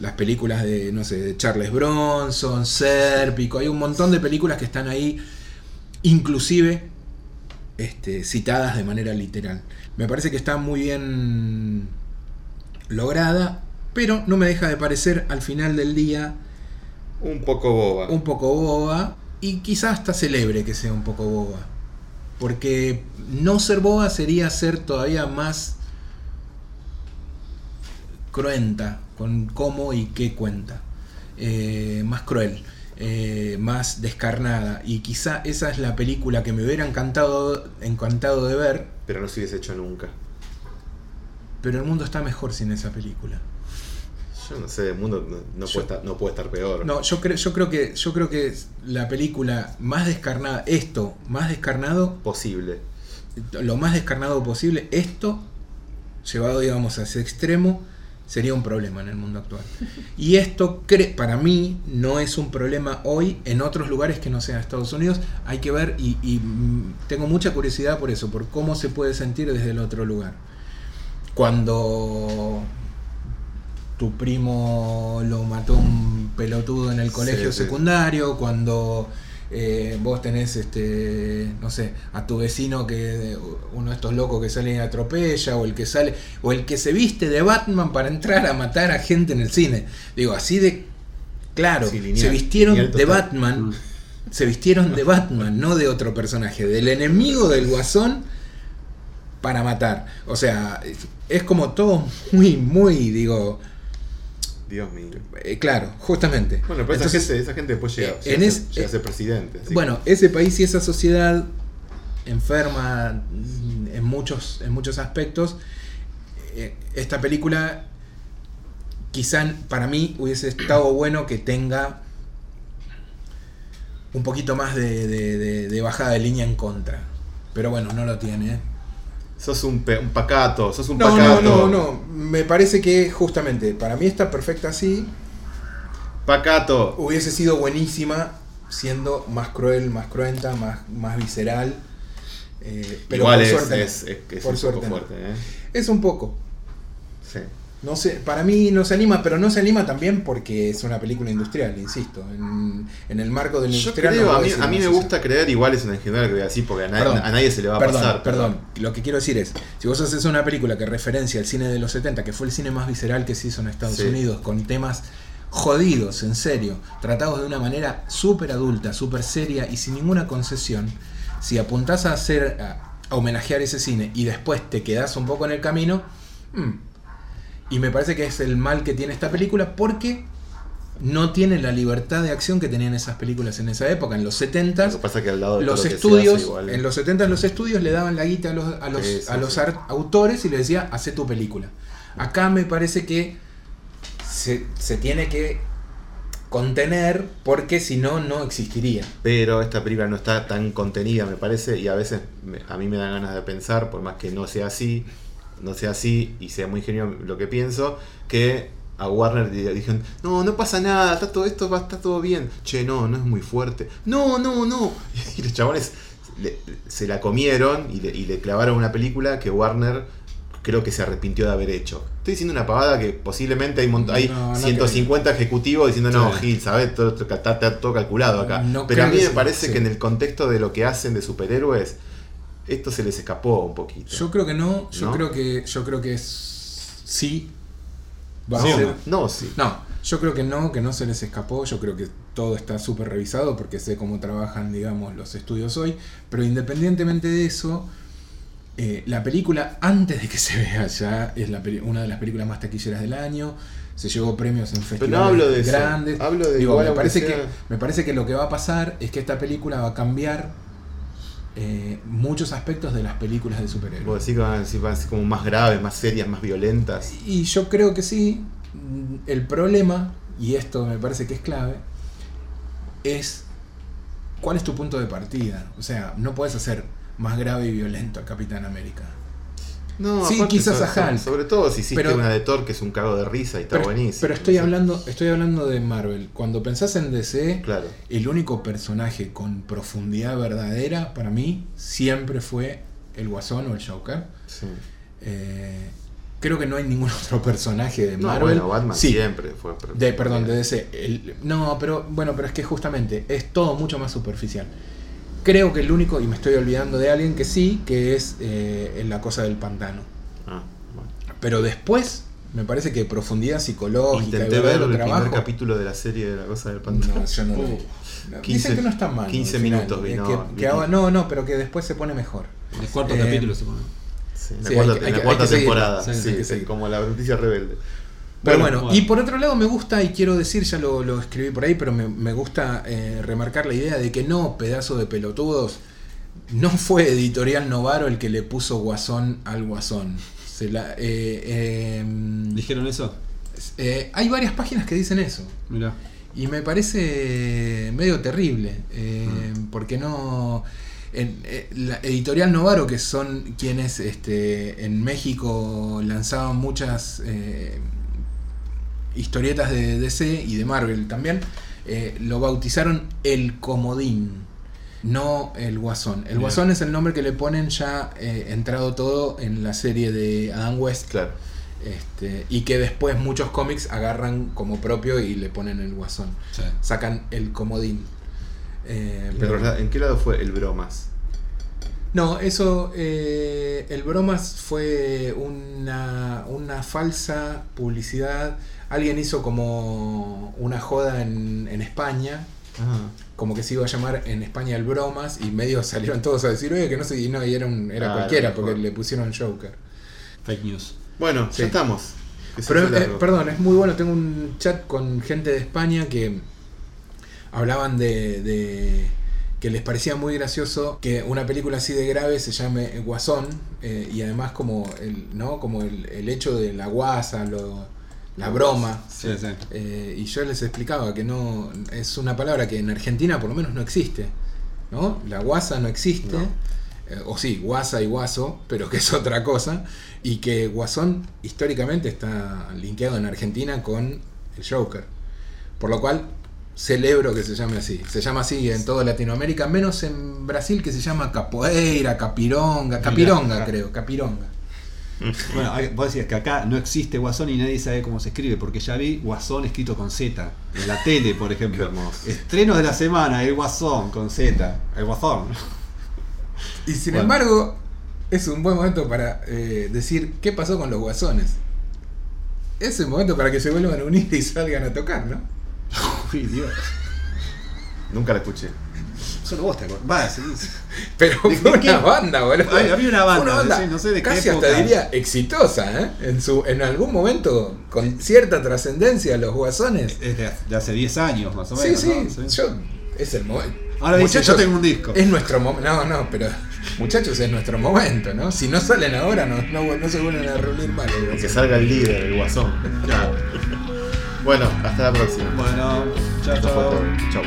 las películas de, no sé, de Charles Bronson, Serpico, hay un montón de películas que están ahí, inclusive este, citadas de manera literal. Me parece que está muy bien lograda, pero no me deja de parecer al final del día Un poco boba. un poco boba y quizás hasta celebre que sea un poco boba. Porque no ser boba sería ser todavía más cruenta con cómo y qué cuenta. Eh, más cruel. eh, más descarnada. Y quizá esa es la película que me hubiera encantado, encantado de ver, Pero no se hubiese hecho nunca. pero el mundo está mejor sin esa película. Yo no sé, el mundo no, no Yo- puede, estar, no puede estar peor. No, yo creo, yo creo que, yo creo que la película más descarnada, esto, más descarnado, Posible. lo más descarnado posible, esto, llevado digamos a ese extremo, sería un problema en el mundo actual. Y esto para mí no es un problema hoy en otros lugares que no sean Estados Unidos. Hay que ver y, y, mm, tengo mucha curiosidad por eso, por cómo se puede sentir desde el otro lugar. Cuando tu primo lo mató un pelotudo en el colegio Sí, sí. secundario, cuando eh, vos tenés, este, no sé, a tu vecino que uno de estos locos que sale y atropella, o el que sale, o el que se viste de Batman para entrar a matar a gente en el cine. Digo, así de claro, Sí, lineal, se vistieron de. Batman, se vistieron de Batman, no de otro personaje, del enemigo del guasón para matar. O sea, es como todo muy, muy, digo, Dios mío. eh, claro, justamente. Bueno, pero Entonces, esa, gente, esa gente después llega, eh, llega en a es- ser, llega a ser presidente. así Bueno, ese país y esa sociedad enferma en muchos, en muchos aspectos. eh, Esta película quizá para mí hubiese estado bueno que tenga un poquito más de, de- de- de bajada de línea en contra. Pero bueno, no lo tiene. Sos un, un pacato, sos un No, no, pacato. no, no. Me parece que justamente para mí está perfecta así. Pacato. hubiese sido buenísima siendo más cruel, más cruenta, más, más visceral. eh, pero Igual por es, suerte es, es, es Por un suerte poco fuerte, ¿eh? Es un poco. Sí. No sé, para mí no se anima, pero no se anima también porque es una película industrial, insisto. En, en el marco del industrial. creo, no a mí, a mí me gusta creer, igual es una ingenuidad que voy a decir, porque a, na- Perdón, a nadie se le va a perdón, pasar. Perdón, lo que quiero decir es, si vos haces una película que referencia al cine de los 70, que fue el cine más visceral que se hizo en Estados Sí. Unidos, con temas jodidos, en serio, tratados de una manera súper adulta, súper seria y sin ninguna concesión, si apuntás a hacer, a, homenajear ese cine y después te quedás un poco en el camino, mm, y me parece que es el mal que tiene esta película porque no tiene la libertad de acción que tenían esas películas en esa época, en los 70 Lo que pasa es que al lado de los estudios, en los 70 los estudios le daban la guita a los, a los, Sí, sí, a los sí. autores y les decía, hace tu película. Acá me parece que se, se tiene que contener porque si no, no existiría. Pero esta película no está tan contenida, me parece, y a veces me- a mí me dan ganas de pensar, por más que no sea así, no sea así y sea muy genio lo que pienso, que a Warner di- dijeron, no, no pasa nada, está todo esto, va, está todo bien. Che, no, no es muy fuerte. No, no, no. Y los chabones le- se la comieron y le, y le clavaron una película que Warner creo que se arrepintió de haber hecho. Estoy diciendo una pavada que posiblemente hay, hay No, no 150 ejecutivos diciendo, no, Sí. Gil, ¿sabes? Todo, está, todo calculado acá. No Pero a mí me parece sí. que en el contexto de lo que hacen de superhéroes, esto se les escapó un poquito. Yo creo que no, yo ¿No? creo que yo creo que es sí va Sí a ser no, sí. No, yo creo que no, que no se les escapó, yo creo que todo está súper revisado porque sé cómo trabajan, digamos, los estudios hoy, pero independientemente de eso, eh, la película, antes de que se vea ya, es la una de las películas más taquilleras del año, se llevó premios en festivales no hablo de eso, grandes. hablo de Digo, igual me, parece sea- que, me parece que lo que va a pasar es que esta película va a cambiar eh, muchos aspectos de las películas de superhéroes. Vos decís que van a ser, van a ser como más graves, más serias, más violentas. Y yo creo que sí. El problema, y esto me parece que es clave, es cuál es tu punto de partida. O sea, no puedes hacer más grave y violento al Capitán América. No, Sí, quizás sobre, a Hulk. sobre todo si hiciste Pero- una de Thor que es un cago de risa y está Pero, buenísimo. pero estoy No hablando, estoy hablando de Marvel. Cuando pensás en DC, Claro. el único personaje con profundidad verdadera para mí siempre fue el Guasón o el Joker. Sí. Eh, creo que no hay ningún otro personaje de No, Marvel. bueno, Batman Sí, siempre fue. De, perdón, de DC. El- no, pero bueno, pero es que justamente es todo mucho más superficial. Creo que el único, y me estoy olvidando de alguien que sí, que es eh, la cosa del pantano. Ah, bueno. Pero después, me parece que profundidad psicológica, Intenté ver el trabajo. primer capítulo de la serie de la cosa del pantano. No, yo no. Uh, No, 15 Dicen que no está mal. 15 al final, minutos vi, no, que- vi que ahora- no, no, pero que después se pone mejor. El cuarto Eh, capítulo se pone. Sí, en la Sí, cuarta, hay que- en la hay que- cuarta hay que seguirlo. temporada. Sí, Sí, como la noticia rebelde. Pero Bueno, y por otro lado me gusta, y quiero decir, ya lo, lo escribí por ahí, pero me, me gusta eh, remarcar la idea de que no, pedazo de pelotudos, no fue Editorial Novaro el que le puso guasón al guasón. Se la, eh, eh, ¿Dijeron eso? eh, hay varias páginas que dicen eso. Mira. Y me parece medio terrible, eh, Mm. porque no... En, eh, la editorial Novaro, que son quienes este, en México lanzaban muchas eh, historietas de DC y de Marvel también, eh, lo bautizaron el Comodín, no el Guasón. El. Guasón es el nombre que le ponen ya eh, entrado todo en la serie de Adam West. Claro. Este, y que después muchos cómics agarran como propio y le ponen el guasón. Sí. Sacan el comodín. Eh, Pero, ¿en qué lado fue el bromas? no, eso, eh, el bromas fue una, una falsa publicidad. Alguien hizo como una joda en, en España, como que se iba a llamar en España el bromas, y medio salieron todos a decir, oye, que no sé, y no, y era, un- era Ah, cualquiera, porque le pusieron Joker. Fake news. Bueno, Sí. ya estamos. Pero, eh, perdón, es muy bueno. Tengo un chat con gente de España que hablaban de, de que les parecía muy gracioso que una película así de grave se llame Guasón eh, y además como el, ¿no? como el, el hecho de la guasa, lo- la broma. Sí, sí. Eh, y yo les explicaba que no es una palabra que en Argentina por lo menos no existe. ¿no? La guasa no existe. No. Eh, o sí, guasa y guaso, pero que es otra cosa. Y que Guasón históricamente está linkeado en Argentina con el Joker. Por lo cual celebro que se llame así. Se llama así en toda Latinoamérica, menos en Brasil que se llama capoeira, capironga, capironga Mira. creo, capironga. Bueno, hay- vos decías que acá no existe Guasón y nadie sabe cómo se escribe, porque ya vi Guasón escrito con Z. En la tele, por ejemplo. Qué hermoso. Estreno de la semana, el Guasón con Z. El Guasón. Y sin Bueno. embargo, es un buen momento para eh, decir qué pasó con los guasones. Es el momento para que se vuelvan a unir y salgan a tocar, ¿no? Uy, Dios. Nunca la escuché. Solo vos te acordás. Va, sí, sí. Pero ¿De- fue de una qué? banda, boludo. Ay, había una banda, sí, no sé de qué casi época. hasta diría exitosa, ¿eh? En, su, en algún momento, con cierta trascendencia, los guasones. Es de, de hace 10 años más o Sí, menos. sí, ¿no? yo. Es el momento. Ahora dice, yo tengo un disco. Es nuestro momento. No, no, pero. Muchachos, es nuestro momento, ¿no? Si no salen ahora, no, no, no se vuelven a reunir más. Que salga el líder, el guasón. Claro. Bueno, hasta la próxima. Bueno, chao, chao. Chau.